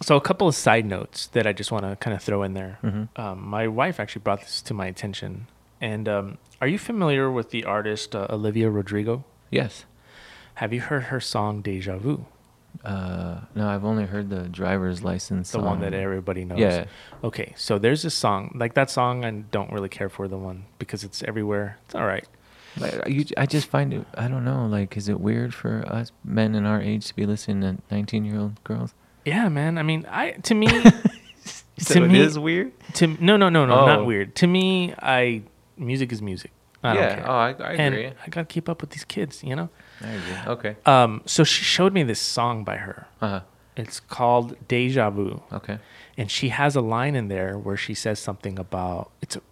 S1: so a couple of side notes that I just want to kind of throw in there.
S2: Mhm.
S1: Um, my wife actually brought this to my attention. And um, are you familiar with the artist uh, Olivia Rodrigo?
S2: Yes.
S1: Have you heard her song "Deja Vu"?
S2: Uh, no, I've only heard the driver's license.
S1: The one that everybody knows.
S2: Yeah.
S1: Okay, so there's this song, like that song, I don't really care for the one because it's everywhere. It's all right.
S2: You, I just find it. I don't know. Like, is it weird for us men in our age to be listening to nineteen-year-old girls?
S1: Yeah, man. I mean, I to me,
S2: So
S1: to
S2: it
S1: me,
S2: is weird.
S1: to no, no, no, no,
S2: Oh.
S1: not weird. To me, I music is music. I don't
S2: yeah.
S1: care.
S2: Oh, I, I
S1: and
S2: agree.
S1: I gotta keep up with these kids, you know.
S2: I agree. Okay.
S1: Um, so she showed me this song by her.
S2: Uh huh.
S1: It's called Deja Vu,
S2: Okay.
S1: and she has a line in there where she says something about it's a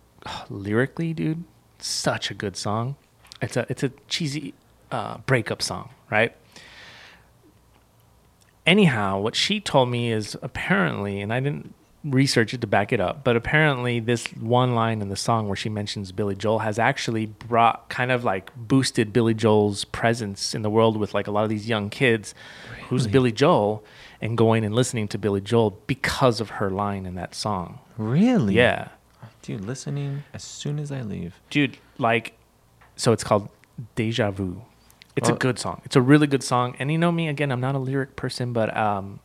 S1: lyrically, dude, such a good song. It's a it's a cheesy uh, breakup song, right? Anyhow, what she told me is apparently, and I didn't research it to back it up, but apparently this one line in the song where she mentions Billy Joel has actually brought kind of like boosted Billy Joel's presence in the world with like a lot of these young kids. Who's
S2: Really?
S1: Billy Joel? And going and listening to Billy Joel because of her line in that song.
S2: Really?
S1: Yeah.
S2: Dude, listening as soon as I leave.
S1: dude like so it's called deja vu it's a good song it's a really good song and you know me again i'm not a lyric person but um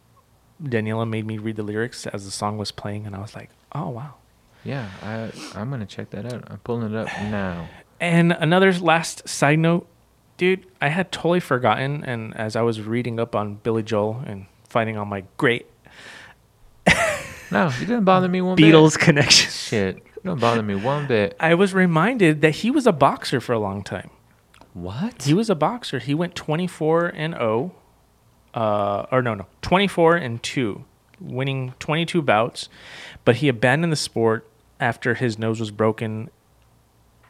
S1: daniela made me read the lyrics as the song was playing and i was like oh wow
S2: Yeah, I I'm gonna check that out. I'm pulling it up now.
S1: and another last side note dude i had totally forgotten and as i was reading up on billy joel and finding all my great
S2: No, it didn't bother me one
S1: beatles
S2: bit.
S1: connections
S2: Shit, it don't bother me one bit.
S1: i was reminded that he was a boxer for a long time
S2: What?
S1: He was a boxer. He went 24 and 0. Uh, or no, no, 24 and 2, winning 22 bouts, but he abandoned the sport after his nose was broken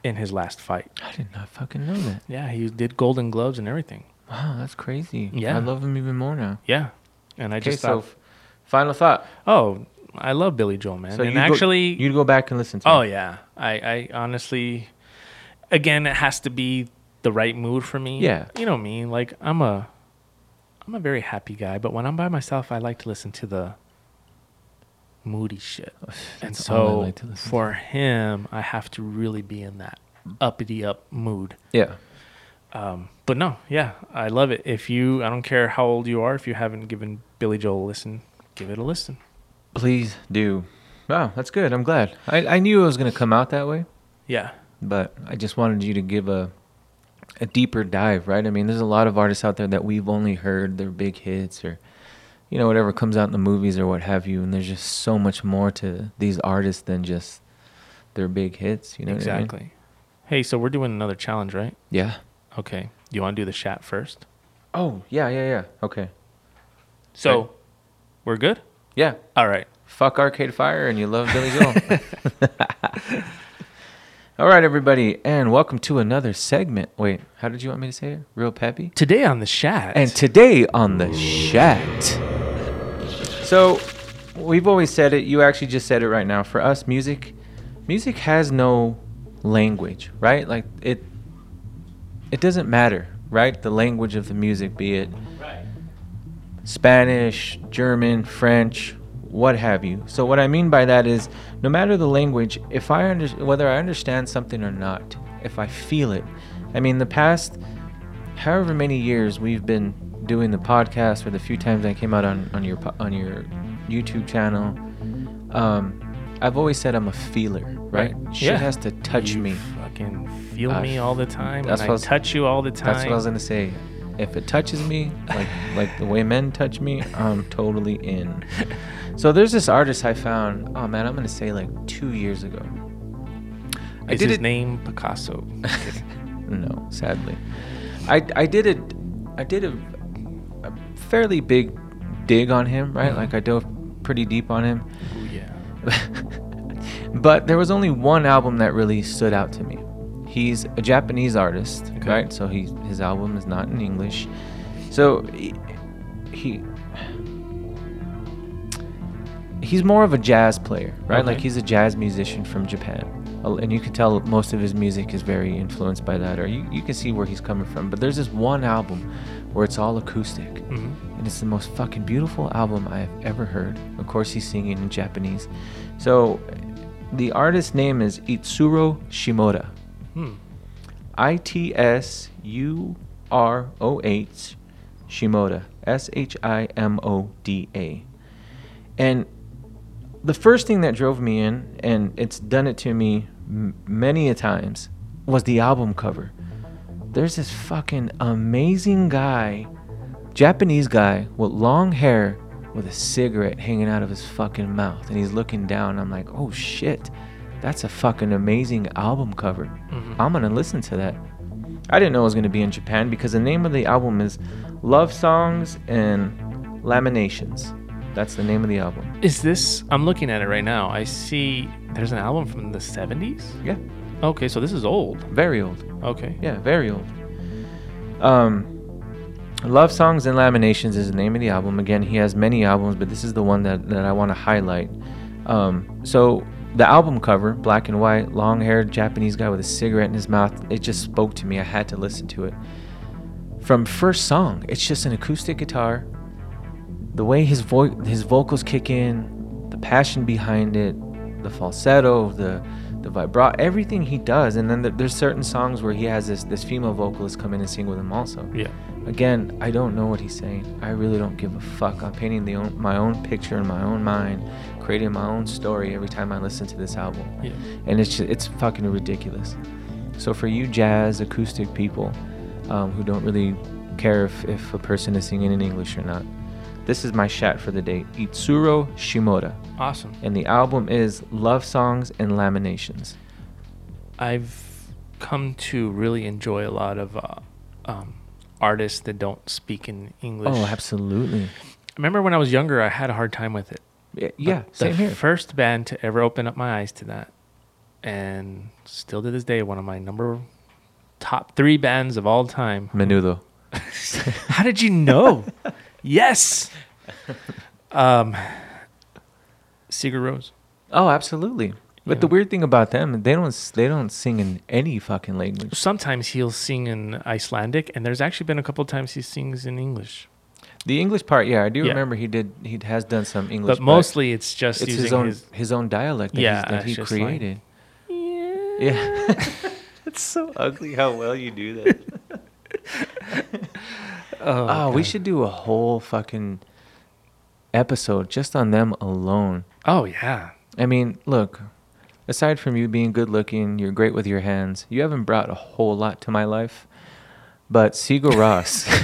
S1: in his last fight.
S2: I did not fucking know that.
S1: Yeah, he did golden gloves and everything.
S2: Wow, that's crazy.
S1: Yeah.
S2: I love him even more now.
S1: Yeah. And I
S2: Okay,
S1: just
S2: so
S1: thought,
S2: f- final thought.
S1: oh, I love Billy Joel, man.
S2: So
S1: and
S2: you
S1: actually,
S2: go, you'd go back and listen to.
S1: oh yeah, I, I honestly, again, it has to be the right mood for me.
S2: Yeah.
S1: You know me, like I'm a, I'm a very happy guy, but when I'm by myself, I like to listen to the moody shit. and
S2: That's all I
S1: so
S2: like to to.
S1: for him, I have to really be in that uppity up mood.
S2: Yeah.
S1: Um, but no, yeah, I love it. If you, I don't care how old you are, if you haven't given Billy Joel a listen, give it a listen.
S2: Please do. Wow, that's good. I'm glad. I, I knew it was gonna come out that way,
S1: Yeah,
S2: but I just wanted you to give a a deeper dive, right? I mean, there's a lot of artists out there that we've only heard their big hits or you know whatever comes out in the movies or what have you, and there's just so much more to these artists than just their big hits. You know what I mean?
S1: exactly. Hey, so we're doing another challenge, right?
S2: Yeah.
S1: Okay. You want to do the chat first?
S2: Oh yeah, yeah, yeah. Okay.
S1: So,
S2: Right.
S1: we're good.
S2: Yeah.
S1: All right.
S2: Fuck Arcade Fire and you love Billy Joel. All right, everybody, and welcome to another segment. Wait, how did you want me to say it? Real peppy?
S1: Today on the chat.
S2: And today on the chat. So, we've always said it. You actually just said it right now. For us, music, music has no language, right? Like it, it doesn't matter, right? The language of the music, be it Spanish, German, French, what have you. So what I mean by that is, no matter the language, if I under, whether I understand something or not, if I feel it, I mean, the past, however many years we've been doing the podcast, or the few times I came out on on your on your YouTube channel, um, I've always said I'm a feeler, right? Shit
S1: Yeah.
S2: has to touch
S1: You
S2: me.
S1: Fucking feel me all the time.
S2: that's
S1: and
S2: what I
S1: touch you all the time.
S2: That's what I was gonna say. If it touches me, like like the way men touch me, I'm totally in. So there's this artist I found. Oh man, I'm gonna say like two years ago. I
S1: Is
S2: did
S1: his
S2: it.
S1: name Picasso?
S2: No, sadly, I I did it. I did a, a fairly big dig on him, right?
S1: Mhm.
S2: Like I dove pretty deep on him.
S1: Ooh, yeah.
S2: but there was only one album that really stood out to me. He's a Japanese artist,
S1: Okay.
S2: right? So he his album is not in English. So he, he he's more of a jazz player, right? Like he's a jazz musician from Japan. And you can tell most of his music is very influenced by that, or you, you can see where he's coming from. But there's this one album where it's all acoustic.
S1: hmm
S2: And it's the most fucking beautiful album I have ever heard. Of course, he's singing in Japanese. So, the artist's name is Itsuro Shimoda.
S1: Hmm.
S2: I T S U R O H Shimoda. S H I M O D A. And the first thing that drove me in, and it's done it to me m- many a times, was the album cover. There's this fucking amazing guy, Japanese guy with long hair with a cigarette hanging out of his fucking mouth, and he's looking down. I'm like, oh shit, that's a fucking amazing album cover.
S1: Mhm.
S2: I'm gonna listen to that. I didn't know it was gonna be in Japan because the name of the album is Love Songs and Laminations. That's the name of the album.
S1: Is this? I'm looking at it right now. I see there's an album from the 70s.
S2: Yeah,
S1: Okay, so this is old.
S2: very old.
S1: Okay.
S2: Yeah, very old. Um, Love Songs and Laminations is the name of the album. Again, he has many albums, but this is the one that, that I want to highlight. Um, so the album cover, black and white, long-haired Japanese guy with a cigarette in his mouth, it just spoke to me. I had to listen to it. From first song, it's just an acoustic guitar. The way his voice, his vocals kick in, the passion behind it, the falsetto, the the vibrato, everything he does. And then th- there's certain songs where he has this this female vocalist come in and sing with him also.
S1: Yeah.
S2: Again, I don't know what he's saying. I really don't give a fuck. I'm painting the own, my own picture in my own mind, creating my own story every time I listen to this album.
S1: Yeah.
S2: And it's just, it's fucking ridiculous. So for you jazz acoustic people um, who don't really care if, if a person is singing in English or not, this is my shat for the day. Itsuro Shimoda.
S1: Awesome.
S2: And the album is Love Songs and Laminations.
S1: I've come to really enjoy a lot of uh, um, artists that don't speak in English.
S2: Oh, absolutely.
S1: I remember when I was younger, I had a hard time with it.
S2: Yeah, same
S1: the
S2: here.
S1: First band to ever open up my eyes to that, and still to this day, one of my number top three bands of all time.
S2: Menudo.
S1: How did you know? yes. Um, Sigur Rós.
S2: Oh, absolutely. But
S1: Yeah.
S2: the weird thing about them, they don't they don't sing in any fucking language.
S1: Sometimes he'll sing in Icelandic, and there's actually been a couple times he sings in English.
S2: The English part, yeah, I do
S1: Yeah.
S2: remember he did. He has done some English,
S1: but mostly it's just
S2: it's
S1: using
S2: his own
S1: his.
S2: his, own dialect that,
S1: Yeah,
S2: he's, that he
S1: it's just like-
S2: created. yeah. It's so ugly how well you do that. oh, ah,
S1: we
S2: should do a whole fucking episode just on them alone.
S1: Oh yeah.
S2: I mean, look, aside from you being good looking, you're great with your hands. You haven't brought a whole lot to my life. But Sigur Ross.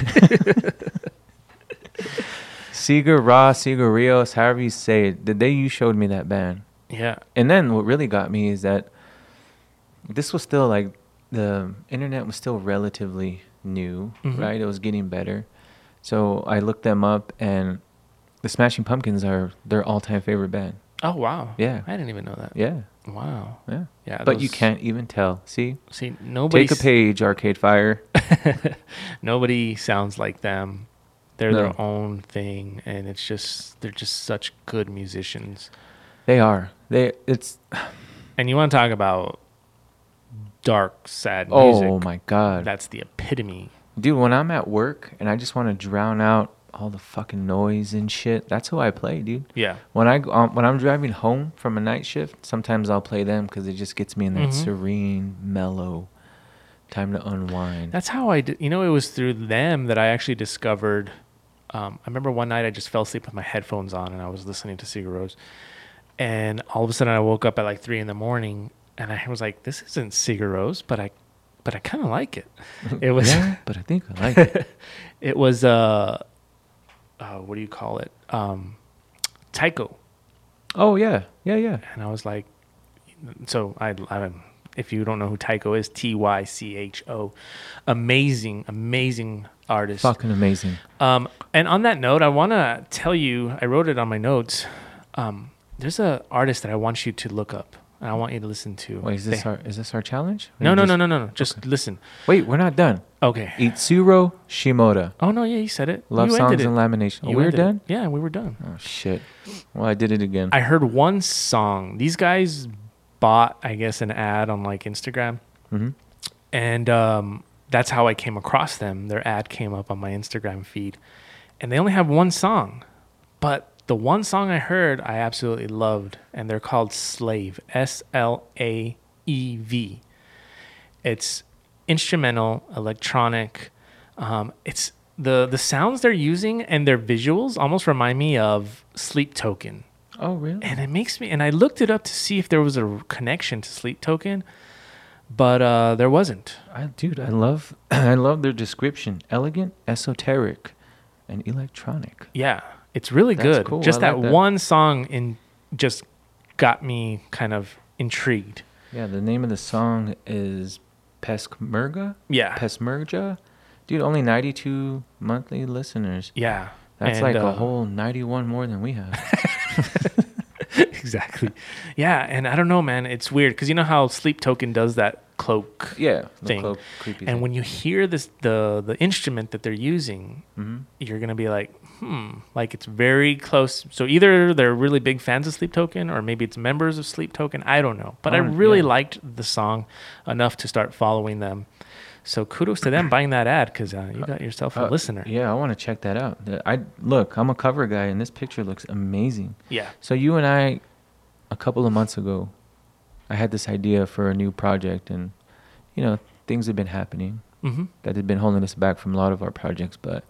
S2: Sigur Ross, Sigur Rios, however you say it, the day you showed me that band.
S1: Yeah.
S2: And then what really got me is that this was still like the internet was still relatively new,
S1: Mhm.
S2: right? It was getting better. So I looked them up and the Smashing Pumpkins are their all-time favorite band.
S1: Oh wow.
S2: Yeah.
S1: I didn't even know that.
S2: Yeah.
S1: Wow.
S2: Yeah.
S1: Yeah.
S2: But you can't even tell. See?
S1: see nobody.
S2: Take a page, Arcade Fire.
S1: nobody sounds like them. They're
S2: No.
S1: their own thing, and it's just they're just such good musicians.
S2: They are. They it's
S1: And you want to talk about dark, sad music?
S2: Oh my god.
S1: That's the epitome.
S2: Dude, when I'm at work and I just want to drown out all the fucking noise and shit, that's who I play, dude.
S1: Yeah.
S2: When I go- um, when I'm driving home from a night shift, sometimes I'll play them because it just gets me in that
S1: Mhm.
S2: serene, mellow time to unwind.
S1: That's how I did. You know, it was through them that I actually discovered. Um, I remember one night I just fell asleep with my headphones on and I was listening to Sigur Rós. And all of a sudden I woke up at like three in the morning and I was like, this isn't Sigur Rós, but I, but I kind of like it. It was,
S2: yeah, but I think I like it.
S1: it was, uh, uh, what do you call it? Um, Tycho.
S2: Oh yeah, yeah, yeah.
S1: And I was like, so I, I if you don't know who Tycho is, T Y C H O, amazing, amazing artist.
S2: Fucking amazing.
S1: Um, and on that note, I want to tell you, I wrote it on my notes. Um, there's a artist that I want you to look up, and I want you to listen to.
S2: Wait, is this
S1: They-
S2: our is this our challenge?
S1: No, no,
S2: just-
S1: no, no, no, no. Just listen.
S2: Wait, we're not done.
S1: Okay.
S2: Itsuro Shimoda.
S1: Oh no, yeah, you said it.
S2: Love
S1: You
S2: songs
S1: ended
S2: and lamination. Oh, we're
S1: ended it.
S2: done.
S1: Yeah, we were done.
S2: Oh shit. Well, I did it again.
S1: I heard one song. These guys bought, I guess, an ad on like Instagram.
S2: hmm
S1: and um, that's how I came across them. Their ad came up on my Instagram feed, and they only have one song, but the one song I heard I absolutely loved, and they're called Slaev. S L A E V. It's instrumental, electronic. Um, it's the the sounds they're using and their visuals almost remind me of Sleep Token
S2: Oh really?
S1: and it makes me and i looked it up to see if there was a connection to sleep token but uh there wasn't
S2: I, dude, I love I love their description. Elegant, esoteric, and electronic.
S1: yeah it's really
S2: That's
S1: good
S2: cool.
S1: just
S2: I
S1: that,
S2: like that.
S1: one song in just got me kind of intrigued
S2: Yeah, the name of the song is Peshmerga.
S1: yeah
S2: Peshmerga. Dude, only 92 monthly listeners.
S1: yeah
S2: That's
S1: And,
S2: like a
S1: uh,
S2: whole 91 more than we have.
S1: exactly yeah and i don't know man it's weird because you know how sleep token does that cloak
S2: yeah, the
S1: Thing.
S2: cloak, creepy
S1: and when you hear this the the instrument that they're using
S2: hmm
S1: you're gonna be like, hmm, like it's very close. So either they're really big fans of Sleep Token, or maybe it's members of Sleep Token. I don't know, but I
S2: Oh,
S1: really
S2: yeah.
S1: liked the song enough to start following them. So kudos to them buying that ad because uh, you got yourself a
S2: Uh,
S1: listener.
S2: Yeah, I want to check that out. I look, I'm a cover guy, and this picture looks amazing.
S1: Yeah.
S2: So you and I, a couple of months ago, I had this idea for a new project, and you know things have been happening
S1: Mm-hmm.
S2: that had been holding us back from a lot of our projects, but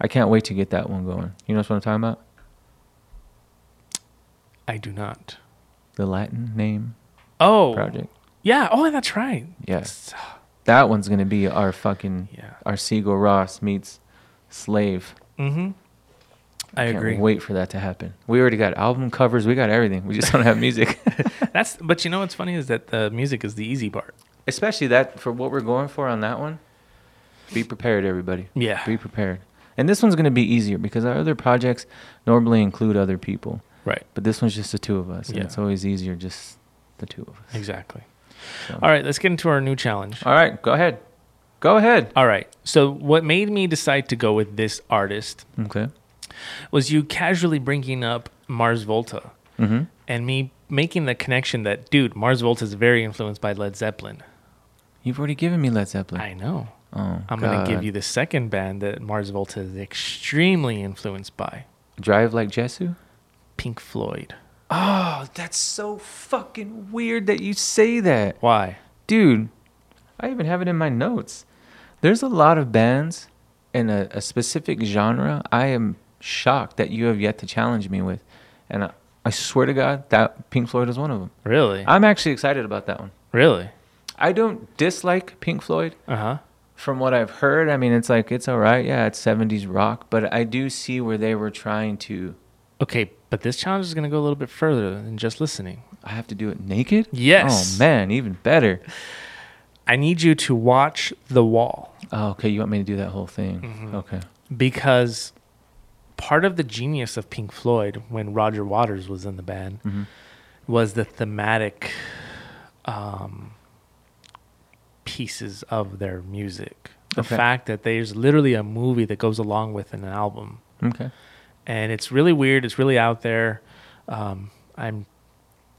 S2: I can't wait to get that one going. You know what I'm talking about?
S1: I do not.
S2: The Latin name
S1: Oh,
S2: project.
S1: yeah. Oh, that's right.
S2: Yes, that one's gonna be our fucking
S1: Yeah.
S2: our Sigur Rós meets Slaev.
S1: Mm-hmm. I
S2: Can't
S1: agree.
S2: Wait for that to happen. We already got album covers. We got everything. We just don't have music.
S1: That's. But you know what's funny is that the music is the easy part.
S2: Especially that for what we're going for on that one. Be prepared, everybody.
S1: Yeah.
S2: Be prepared. And this one's going to be easier because our other projects normally include other people,
S1: Right.
S2: but this one's just the two of us.
S1: Yeah.
S2: it's always easier just the two of us.
S1: Exactly.
S2: So-
S1: All right. Let's get into our new challenge.
S2: All right, go ahead. Go ahead.
S1: All right. So what made me decide to go with this artist
S2: Okay.
S1: was you casually bringing up Mars Volta
S2: Mm-hmm.
S1: and me making the connection that dude, Mars Volta is very influenced by Led Zeppelin.
S2: You've already given me Led Zeppelin.
S1: I know.
S2: Oh,
S1: I'm going to give you the second band that Mars Volta is extremely influenced by,
S2: Drive Like Jehu.
S1: Pink Floyd.
S2: Oh, that's so fucking weird that you say that.
S1: Why?
S2: Dude, I even have it in my notes. There's a lot of bands in a, a specific genre. I am shocked that you have yet to challenge me with, and I, I swear to God that Pink Floyd is one of them.
S1: Really?
S2: I'm actually excited about that one.
S1: really?
S2: I don't dislike Pink Floyd.
S1: Uh huh.
S2: From what I've heard, I mean, it's like it's all right. Yeah, it's 70s rock, but I do see where they were trying to.
S1: Okay, but this challenge is going to go a little bit further than just listening.
S2: I have to do it naked.
S1: Yes.
S2: Oh man, even better.
S1: I need you to watch The Wall
S2: Oh, okay. You want me to do that whole thing?
S1: Mhm.
S2: Okay.
S1: because part of the genius of Pink Floyd when Roger Waters was in the band
S2: hmm
S1: was the thematic um, pieces of their music. The
S2: Okay.
S1: fact that there's literally a movie that goes along with an album,
S2: Okay.
S1: and it's really weird. It's really out there. Um, I'm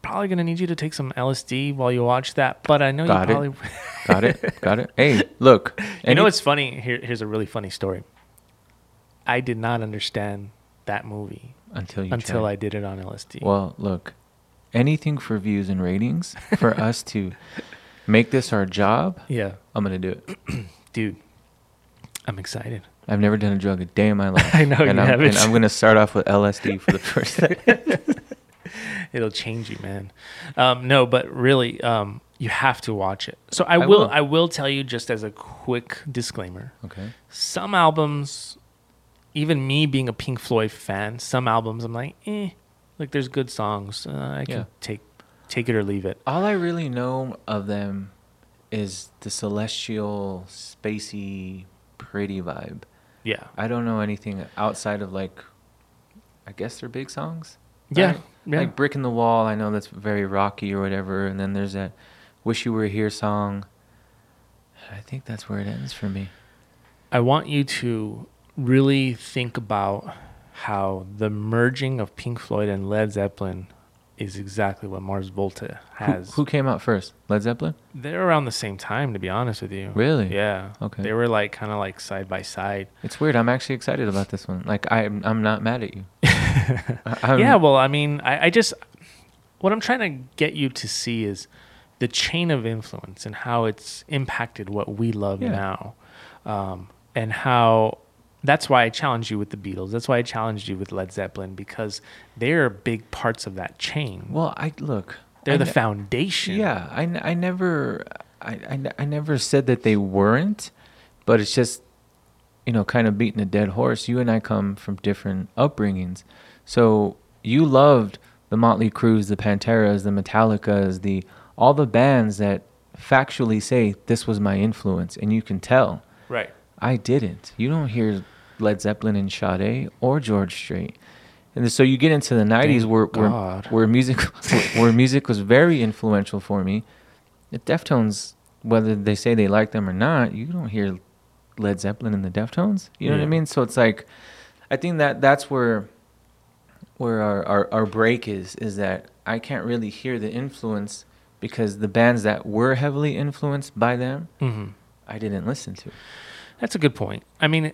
S1: probably gonna need you to take some LSD while you watch that, but I know
S2: Got
S1: you
S2: it.
S1: probably.
S2: Got it. Got it. Hey, look.
S1: you know
S2: any-
S1: what's funny? Here, here's a really funny story. I did not understand that movie
S2: until you
S1: until. I did it on LSD.
S2: Well, look. Anything for views and ratings for us to make this our job.
S1: yeah,
S2: I'm gonna do it.
S1: dude, I'm excited.
S2: I've never done a drug a day in my life.
S1: I know
S2: and
S1: you
S2: I'm,
S1: haven't.
S2: And I'm gonna start off with LSD for the first thing.
S1: It'll change you, man. Um, no, but really, um, you have to watch it. So I,
S2: I
S1: will,
S2: will.
S1: I will tell you just as a quick disclaimer.
S2: Okay.
S1: Some albums, even me being a Pink Floyd fan, some albums I'm like, eh, like there's good songs. Uh, I can
S2: Yeah.
S1: take take it or leave it.
S2: All I really know of them is the celestial, spacey, pretty vibe.
S1: Yeah,
S2: I don't know anything outside of like, I guess they're big songs.
S1: yeah,
S2: right?
S1: yeah.
S2: Like Brick in the Wall, I know that's very rocky or whatever. And then there's that Wish You Were Here song. I think that's where it ends for me.
S1: I want you to really think about how the merging of Pink Floyd and Led Zeppelin is exactly what Mars Volta has.
S2: who came out first? Led Zeppelin?
S1: They're around the same time, to be honest with you.
S2: Really?
S1: Yeah.
S2: Okay.
S1: They were like kind of like side by side.
S2: It's weird. I'm actually excited about this one. Like I'm, I'm not mad at you.
S1: Yeah. Well, I mean, I, I just what I'm trying to get you to see is the chain of influence and how it's impacted what we love
S2: Yeah.
S1: now, um, and how. That's why I challenged you with the Beatles. That's why I challenged you with Led Zeppelin because they're big parts of that chain.
S2: Well, I look.
S1: they're
S2: I
S1: the
S2: ne-
S1: foundation.
S2: Yeah, I, n- I never I, I, I never said that they weren't, but it's just you know kind of beating a dead horse. You and I come from different upbringings, so you loved the Motley Crues, the Panteras, the Metallicas, the all the bands that factually say this was my influence, and you can tell.
S1: Right.
S2: I didn't. You don't hear Led Zeppelin and Sade or George Strait. And so you get into the 90s where, where where music where, music was very influential for me. The Deftones, whether they say they like them or not, you don't hear Led Zeppelin and the Deftones. You know what I mean? So it's like I think that that's where where our, our, our break is is that I can't really hear the influence because the bands that were heavily influenced by them
S1: hmm
S2: I didn't listen to.
S1: That's a good point. I mean,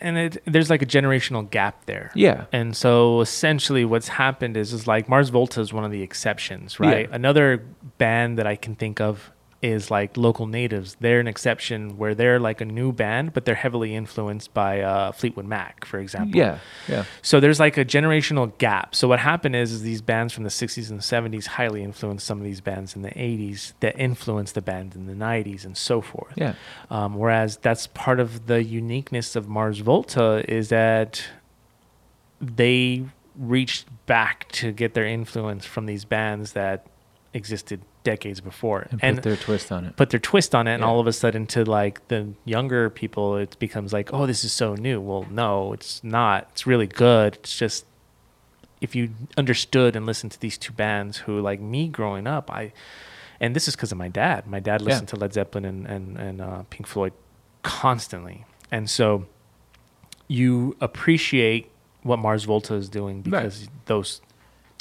S1: and it, there's like a generational gap there.
S2: Yeah.
S1: And so essentially what's happened is is like Mars Volta is one of the exceptions, right?
S2: Yeah.
S1: Another band that I can think of is like Local Natives. They're an exception where they're like a new band, but they're heavily influenced by uh, Fleetwood Mac, for example.
S2: Yeah, yeah.
S1: So there's like a generational gap. So what happened is, is these bands from the 60s and 70s highly influenced some of these bands in the 80s that influenced the band in the 90s and so forth.
S2: Yeah.
S1: Um, whereas that's part of the uniqueness of Mars Volta is that they reached back to get their influence from these bands that existed decades before.
S2: And, put their twist on it.
S1: put their twist on it and all of a sudden to like the younger people it becomes like oh this is so new. Well no it's not. It's really good. It's just if you understood and listened to these two bands who like me growing up i and this is because of my dad. My dad
S2: Yeah.
S1: listened to led zeppelin and and, and uh, pink floyd constantly. And so you appreciate what mars volta is doing
S2: Right.
S1: because those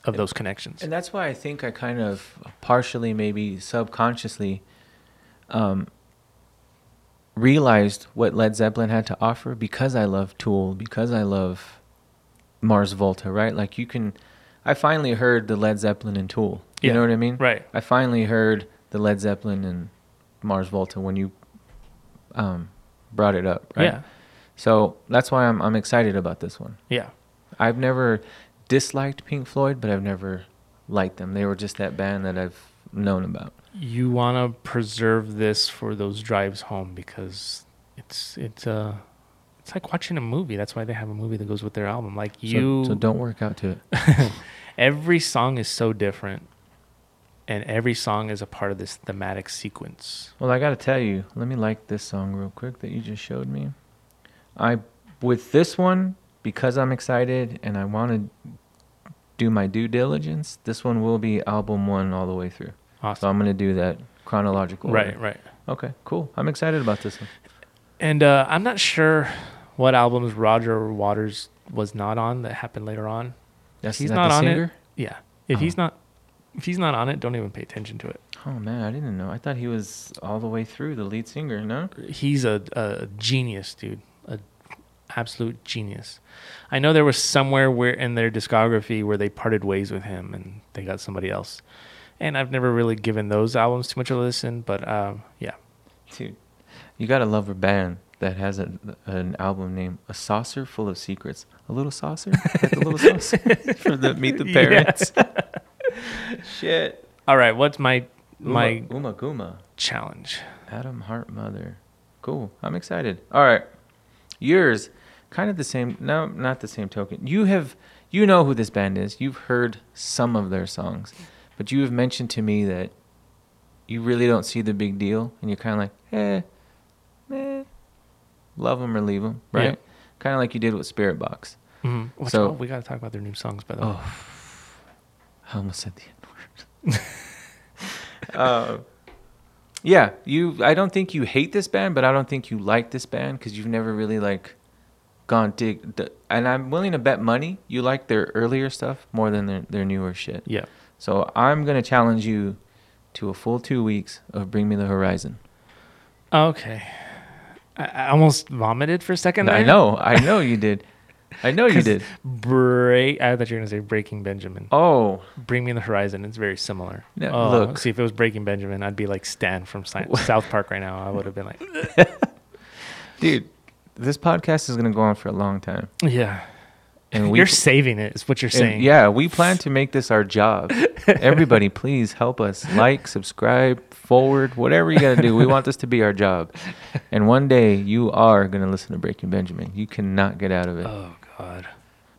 S1: of those connections
S2: And that's why I think I kind of partially, maybe subconsciously, um, realized what Led Zeppelin had to offer because I love Tool, because I love Mars Volta, right? Like you can, I finally heard the Led Zeppelin and Tool. You
S1: Yeah,
S2: know what I mean?
S1: right
S2: I finally heard the Led Zeppelin and Mars Volta when you um, brought it up, right?
S1: Yeah.
S2: So that's why I'm I'm excited about this one.
S1: Yeah.
S2: I've never disliked Pink Floyd, but I've never liked them. They were just that band that I've known about.
S1: You want to preserve this for those drives home because it's it's uh it's like watching a movie. That's why they have a movie that goes with their album. Like
S2: So-
S1: you
S2: so, don't work out to it.
S1: every song is so different and every song is a part of this thematic sequence.
S2: Well, I got to tell you, let me like this song real quick that you just showed me. I with this one because I'm excited and I want to do my due diligence. This one will be album 1 all the way through.
S1: Awesome. So.
S2: I'm going to do that chronological.
S1: right,
S2: order.
S1: right.
S2: Okay, cool. I'm excited about this one.
S1: And uh, I'm not sure what albums Roger Waters was not on that happened later on.
S2: That's
S1: He's
S2: that
S1: not on it. Yeah. If he's
S2: Oh.
S1: not if he's not on it, don't even pay attention to it.
S2: Oh man, I didn't know. I thought he was all the way through the lead singer. No.
S1: He's a, a genius, dude. Absolute genius. I know there was somewhere where in their discography where they parted ways with him and they got somebody else. And I've never really given those albums too much of a listen, but um, yeah.
S2: Dude, you gotta love a band that has a, an album named "A Saucerful of Secrets." A little saucer, like a little saucer for the Meet the Parents. Shit.
S1: All right, what's my my
S2: Uma, Ummagumma,
S1: challenge?
S2: Atom Heart Mother. Cool. I'm excited. All right, yours, kind of the same. No, not the same token. You have, you know who this band is. You've heard some of their songs, but you have mentioned to me that you really don't see the big deal, and you're kind of like, eh, eh, love them or leave them, right?
S1: Yeah.
S2: Kind of like you did with Spiritbox.
S1: Mm-hmm.
S2: So-
S1: oh, we got to talk about their new songs, by the way.
S2: Oh, I almost said the N word. uh, yeah, you. I don't think you hate this band, but I don't think you like this band because you've never really like gone dig. d- And I'm willing to bet money you like their earlier stuff more than their their newer shit.
S1: Yeah.
S2: So I'm gonna challenge you to a full two weeks of Bring Me the Horizon.
S1: Okay. I, I almost vomited for a second.
S2: I know, I know you did. I know you did.
S1: Break. I thought you were gonna say Breaking Benjamin.
S2: Oh,
S1: Bring Me the Horizon. It's very similar.
S2: Yeah,
S1: oh,
S2: look.
S1: See, if it was Breaking Benjamin, I'd be like Stan from Si- South Park right now. I would have been like,
S2: dude, this podcast is gonna go on for a long time,
S1: yeah.
S2: and we
S1: you're saving it. Is what you're saying.
S2: yeah, we plan to make this our job. Everybody, please help us. Like, subscribe, forward, whatever you got to do. We want this to be our job. And one day you are going to listen to Breaking Benjamin. You cannot get out of it.
S1: Oh God.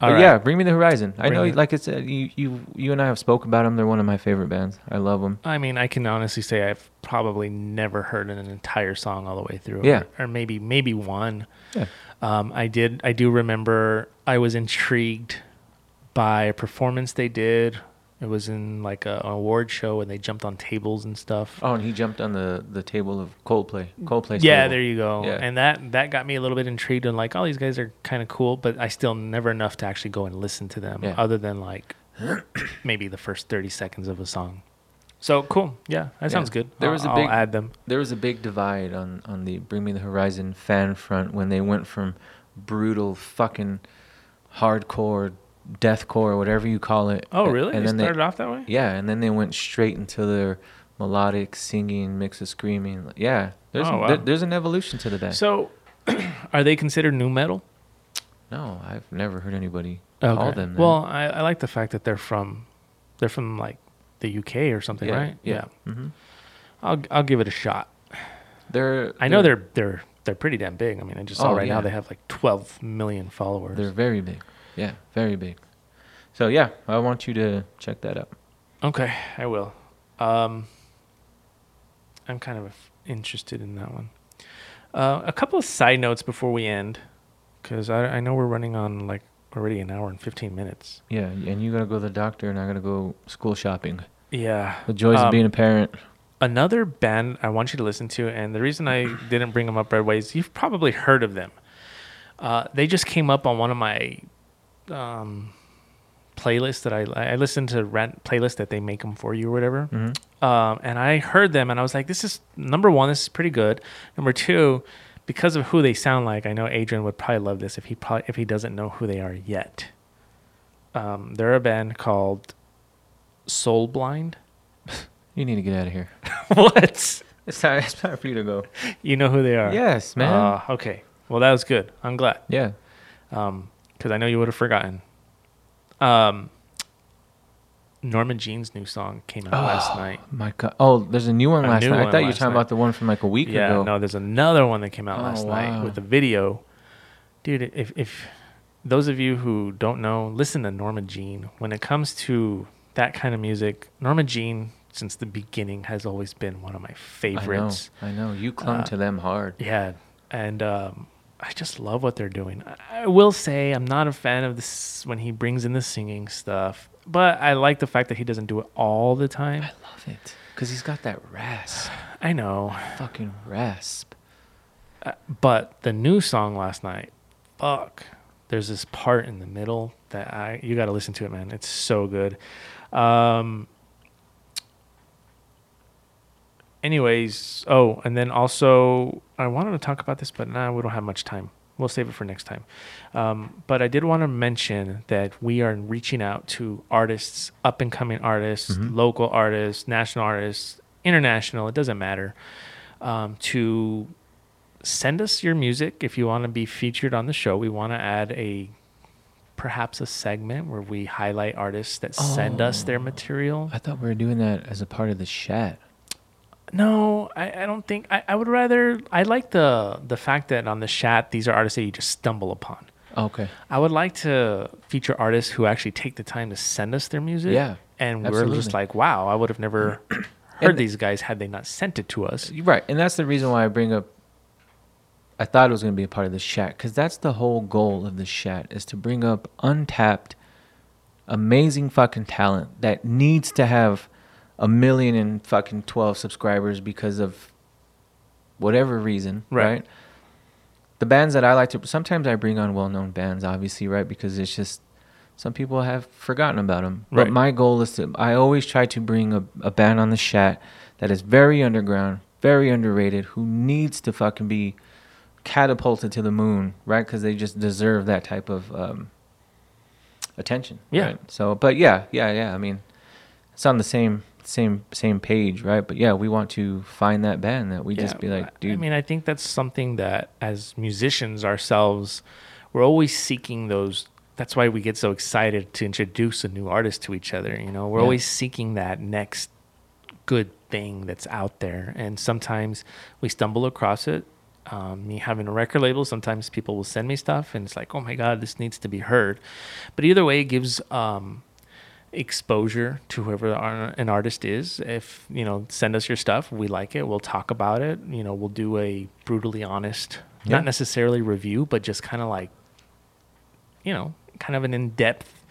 S2: But
S1: All right.
S2: yeah, Bring Me the Horizon. I
S1: Bring
S2: know,
S1: Me-
S2: like I said, you, you, you and I have spoke about them. They're one of my favorite bands. I love them.
S1: I mean, I can honestly say I've probably never heard an entire song all the way through.
S2: Yeah.
S1: Or, or maybe maybe one.
S2: Yeah.
S1: Um, I did. I do remember. I was intrigued by a performance they did. It was in like a, an award show, and they jumped on tables and stuff.
S2: Oh, and he jumped on the, the table of Coldplay. Coldplay.
S1: yeah,
S2: table.
S1: there you go.
S2: Yeah.
S1: And that that got me a little bit intrigued and like, oh, these guys are kind of cool, but I still never enough to actually go and listen to them,
S2: Yeah.
S1: other than like maybe the first thirty seconds of a song. So cool. Yeah, that
S2: Yeah.
S1: sounds good.
S2: There
S1: I'll-
S2: was a
S1: I'll add them.
S2: there was a big divide on on the Bring Me the Horizon fan front when they went from brutal fucking hardcore, deathcore, whatever you call it.
S1: Oh, really?
S2: And
S1: they
S2: then
S1: started
S2: they,
S1: off that way.
S2: yeah, and then they went straight into their melodic singing, mix of screaming. Yeah, there's
S1: Oh, wow.
S2: there- there's an evolution to the band.
S1: So, are they considered nu metal?
S2: no, I've never heard anybody call them. That.
S1: Well, I, I like the fact that they're from, they're from like the UK or something,
S2: yeah,
S1: right?
S2: Yeah. hmm
S1: I'll I'll give it a shot.
S2: They're
S1: I know they're they're they're pretty damn big. I mean, I just saw
S2: Oh,
S1: right now they have like 12 million followers.
S2: they're very big. Yeah, very big. So yeah, I want you to check that out.
S1: Okay, I will. Um, I'm kind of interested in that one. Uh, a couple of side notes before we end, because I, I know we're running on like already an hour and 15 minutes.
S2: Yeah, and you gotta go to the doctor, and I gotta go school shopping.
S1: Yeah.
S2: The joys
S1: Um,
S2: of being a parent.
S1: Another band I want you to listen to, and the reason I didn't bring them up right away is you've probably heard of them. Uh, they just came up on one of my um, playlist that I I listen to rent playlist that they make them for you or whatever.
S2: hmm
S1: um, and I heard them, and I was like, "This is number one. This is pretty good. Number two, because of who they sound like, I know Adrian would probably love this if he probably if he doesn't know who they are yet. Um, they're a band called Soul Blind.
S2: You need to get out of here.
S1: what?
S2: It's time. It's time for you to go.
S1: You know who they are.
S2: Yes, man.
S1: Uh, okay. Well, that was good. I'm glad.
S2: yeah.
S1: Um, because I know you would have forgotten. Um, Norma Jean's new song came out last night.
S2: My God. Oh, there's a new one
S1: A
S2: last
S1: new
S2: night. I thought you were talking
S1: night.
S2: about the one from like a week
S1: Yeah,
S2: ago.
S1: no, there's another one that came out
S2: Oh,
S1: last
S2: wow.
S1: night with a video. Dude, if if those of you who don't know, listen to Norma Jean. When it comes to that kind of music, Norma Jean, since the beginning, has always been one of my favorites.
S2: I know. I know. You clung
S1: Uh,
S2: to them hard.
S1: Yeah, and um, I just love what they're doing. I, will say I'm not a fan of this when he brings in the singing stuff, but I like the fact that he doesn't do it all the time.
S2: I love it because he's got that rasp,
S1: I know,
S2: fucking rasp.
S1: Uh, but the new song last night, fuck. There's this part in the middle that I you got to listen to it, man. It's so good. Um, anyways, oh, and then also I wanted to talk about this, but now we don't have much time. We'll save it for next time. Um, but I did want to mention that we are reaching out to artists, up and coming artists, local artists, national artists, international. It doesn't matter. Um, to send us your music if you want to be featured on the show. We want to add a perhaps a segment where we highlight artists that send us their material.
S2: I thought we were doing that as a part of the chat.
S1: No, I, I don't think I, I would rather I like the the fact that on the chat these are artists that you just stumble upon.
S2: Okay.
S1: I would like to feature artists who actually take the time to send us their music.
S2: Yeah,
S1: And we're just like, wow, I would have never heard
S2: And-
S1: these guys had they not sent it to us.
S2: Right, and that's the reason why I bring up. I thought it was going to be a part of the chat because that's the whole goal of the chat is to bring up untapped, amazing fucking talent that needs to have a million and fucking twelve subscribers because of whatever reason,
S1: Right.
S2: right? The bands that I like to sometimes I bring on well-known bands, obviously, right? Because it's just some people have forgotten about them. But my goal is to I always try to bring a, a band on the chat that is very underground, very underrated, who needs to fucking be catapulted to the moon, right? Because they just deserve that type of um, attention.
S1: Yeah.
S2: Right? So, but yeah, yeah, yeah. I mean, it's on the same same same page, right? But yeah, we want to find that band that we just be like, dude.
S1: I mean, I think that's something that as musicians ourselves, we're always seeking those. That's why we get so excited to introduce a new artist to each other. You know, we're
S2: Yeah.
S1: always seeking that next good thing that's out there, and sometimes we stumble across it. Um, me having a record label, sometimes people will send me stuff, and it's like, oh my god, this needs to be heard. But either way, it gives um, exposure to whoever an artist is. If you know, send us your stuff. We like it. We'll talk about it. You know, we'll do a brutally honest,
S2: Yeah.
S1: not necessarily review, but just kind of like, you know, kind of an in-depth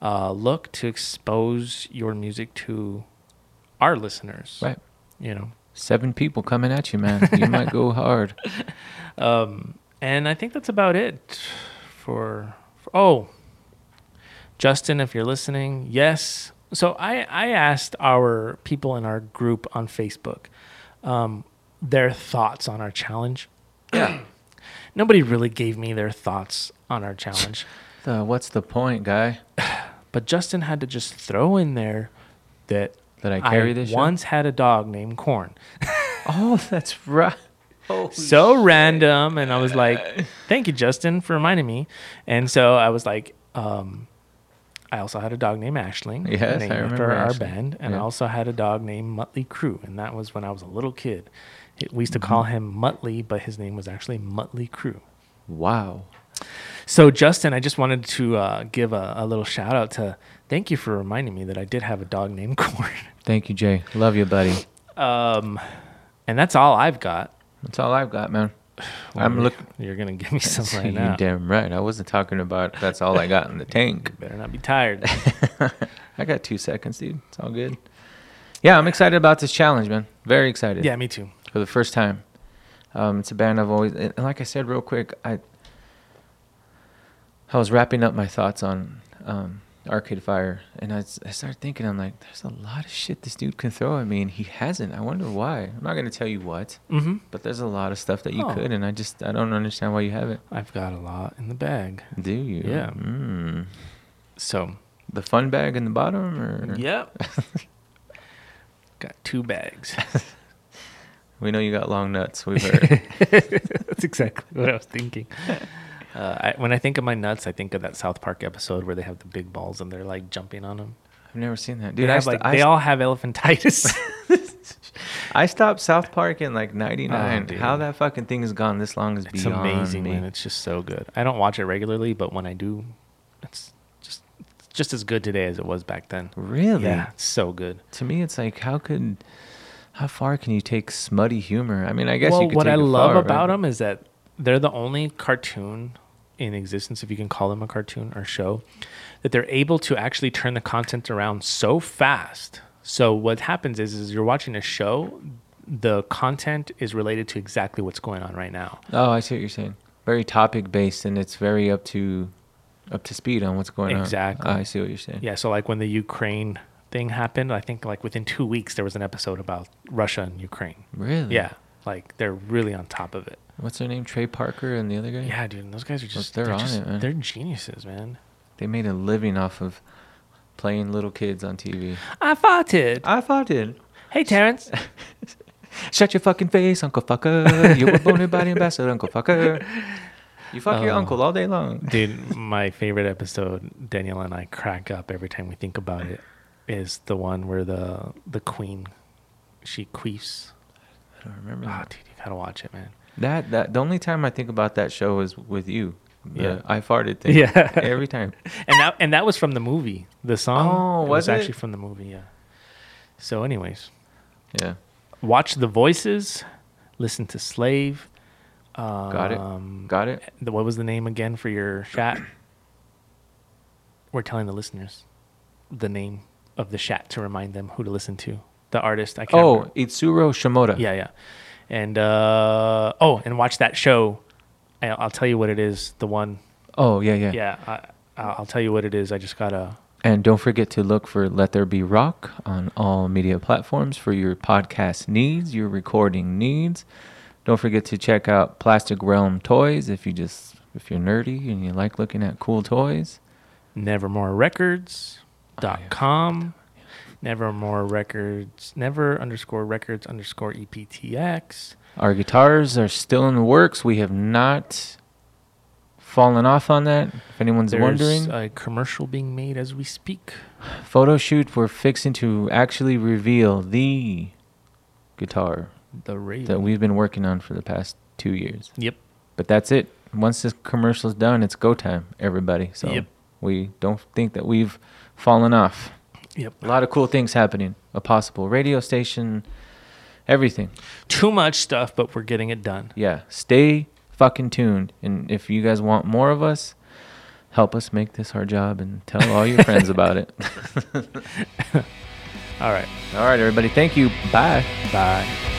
S1: uh, look to expose your music to our listeners.
S2: Right.
S1: You know,
S2: Seven people coming at you, man. You might go hard.
S1: um, and I think that's about it for, for oh, Justin, if you're listening, yes. So I I asked our people in our group on Facebook um, their thoughts on our challenge.
S2: Yeah.
S1: Nobody really gave me their thoughts on our challenge,
S2: Uh, what's the point, guy?
S1: but Justin had to just throw in there that
S2: That I carry
S1: I
S2: this? shit?
S1: once had a dog named Korn.
S2: Oh, that's right. Oh,
S1: so random and i was like thank you justin for reminding me and so i was like um i also had a dog named ashling
S2: Yes, I
S1: named after our band and i also had a dog named muttley crew and that was when i was a little kid we used to call
S2: Mm-hmm.
S1: him muttley but his name was actually muttley crew
S2: Wow.
S1: so justin i just wanted to uh, give a, a little shout out to thank you for reminding me that i did have a dog named Korn
S2: Thank you, Jay. Love you, buddy.
S1: um and that's all i've got
S2: That's all I've got, man.
S1: Well,
S2: I'm looking.
S1: you're gonna give me some right
S2: you
S1: now
S2: damn right. I wasn't talking about that's all I got in the tank.
S1: better not be tired
S2: I got two seconds, dude. It's all good. Yeah, I'm excited about this challenge, man. Very excited.
S1: yeah me too
S2: For the first time. Um, it's a band I've always, and like I said, real quick, I I was wrapping up my thoughts on um, Arcade Fire, and I started thinking, I'm like, there's a lot of shit this dude can throw at me, and he hasn't. I wonder why. I'm not gonna tell you what,
S1: mm-hmm
S2: but there's a lot of stuff that you
S1: Oh.
S2: could, and I just I don't understand why you haven't.
S1: I've got a lot in the bag.
S2: Do you?
S1: Yeah.
S2: Mm.
S1: So,
S2: The fun bag in the bottom, or
S1: yep. got two bags.
S2: We know you got long nuts. We've heard.
S1: That's exactly what I was thinking. Uh, I, when I think of my nuts, I think of that South Park episode where they have the big balls and they're like jumping on them.
S2: I've never seen that,
S1: Dude, they,
S2: I,
S1: have,
S2: st-
S1: like, they
S2: st-
S1: all have elephantitis.
S2: I stopped South Park in like '99.
S1: Oh.
S2: How that fucking thing has gone this long is
S1: it's
S2: beyond
S1: amazing,
S2: me.
S1: man. It's just so good. I don't watch it regularly, but when I do, it's just it's just as good today as it was back then.
S2: really?
S1: Yeah, so good.
S2: To me, it's like how could, how far can you take smutty humor? I mean, I guess
S1: well,
S2: you could
S1: what I love
S2: far,
S1: about
S2: right?
S1: them is that they're the only cartoon in existence, if you can call them a cartoon or show, that they're able to actually turn the content around so fast. So what happens is, is you're watching a show, the content is related to exactly what's going on right now.
S2: Oh, I see what you're saying. Very topic based, and it's very up to, up to speed on what's going
S1: Exactly.
S2: on. Exactly. Oh, I see what you're saying.
S1: Yeah. So like when the Ukraine thing happened, I think like within two weeks there was an episode about Russia and Ukraine.
S2: Really?
S1: Yeah. Like they're really on top of it.
S2: What's their name? Trey Parker and the other guy.
S1: Yeah, dude. Those guys are just
S2: they're
S1: they're,
S2: on
S1: just,
S2: it, man.
S1: They're geniuses, man.
S2: They made a living off of playing little kids on TV.
S1: I farted.
S2: I thought it.
S1: Hey, Terrance.
S2: Shut your fucking face, Uncle Fucker. you were born by the ambassador, Uncle Fucker. You fuck your
S1: Oh.
S2: uncle all day long.
S1: Dude, my favorite episode, Daniel and I crack up every time we think about it, is the one where the the queen, she queefs.
S2: I don't remember.
S1: Oh,
S2: that.
S1: dude, you gotta watch it, man.
S2: That that the only time I think about that show is with you. The
S1: Yeah.
S2: I farted thing.
S1: Yeah.
S2: Every time.
S1: And that and that was from the movie. The song
S2: Oh,
S1: it
S2: was it?
S1: actually from the movie. Yeah. So, anyways,
S2: Yeah.
S1: watch the voices, listen to Slaev. Um,
S2: Got it. Got it.
S1: The, what was the name again for your chat? We're telling the listeners the name of the chat to remind them who to listen to. The artist. I can't.
S2: Oh,
S1: remember.
S2: Itsuro Shimoda.
S1: yeah, yeah. And uh, oh, and watch that show. I'll tell you what it is. The one.
S2: Oh, yeah, yeah.
S1: Yeah, I, I'll I'll tell you what it is. I just gotta.
S2: And don't forget to look for Let There Be Rock on all media platforms for your podcast needs, your recording needs. Don't forget to check out Plastic Realm Toys if you just if you're nerdy and you like looking at cool toys.
S1: nevermorerecords.com nevermore records never underscore records underscore eptx
S2: Our guitars are still in the works. We have not fallen off on that. If anyone's
S1: there's
S2: wondering,
S1: a commercial being made as we speak
S2: photo shoot. We're fixing to actually reveal the guitar
S1: the raven
S2: that we've been working on for the past two years.
S1: yep
S2: But that's it. Once this commercial's done, it's go time, everybody. So
S1: Yep.
S2: we don't think that we've fallen off.
S1: Yep
S2: A lot of cool things happening. A possible radio station, everything.
S1: too much stuff but we're getting it done
S2: Yeah. Stay fucking tuned. And if you guys want more of us, help us make this our job and tell all your friends about it.
S1: all right
S2: all right, everybody. Thank you. Bye.
S1: bye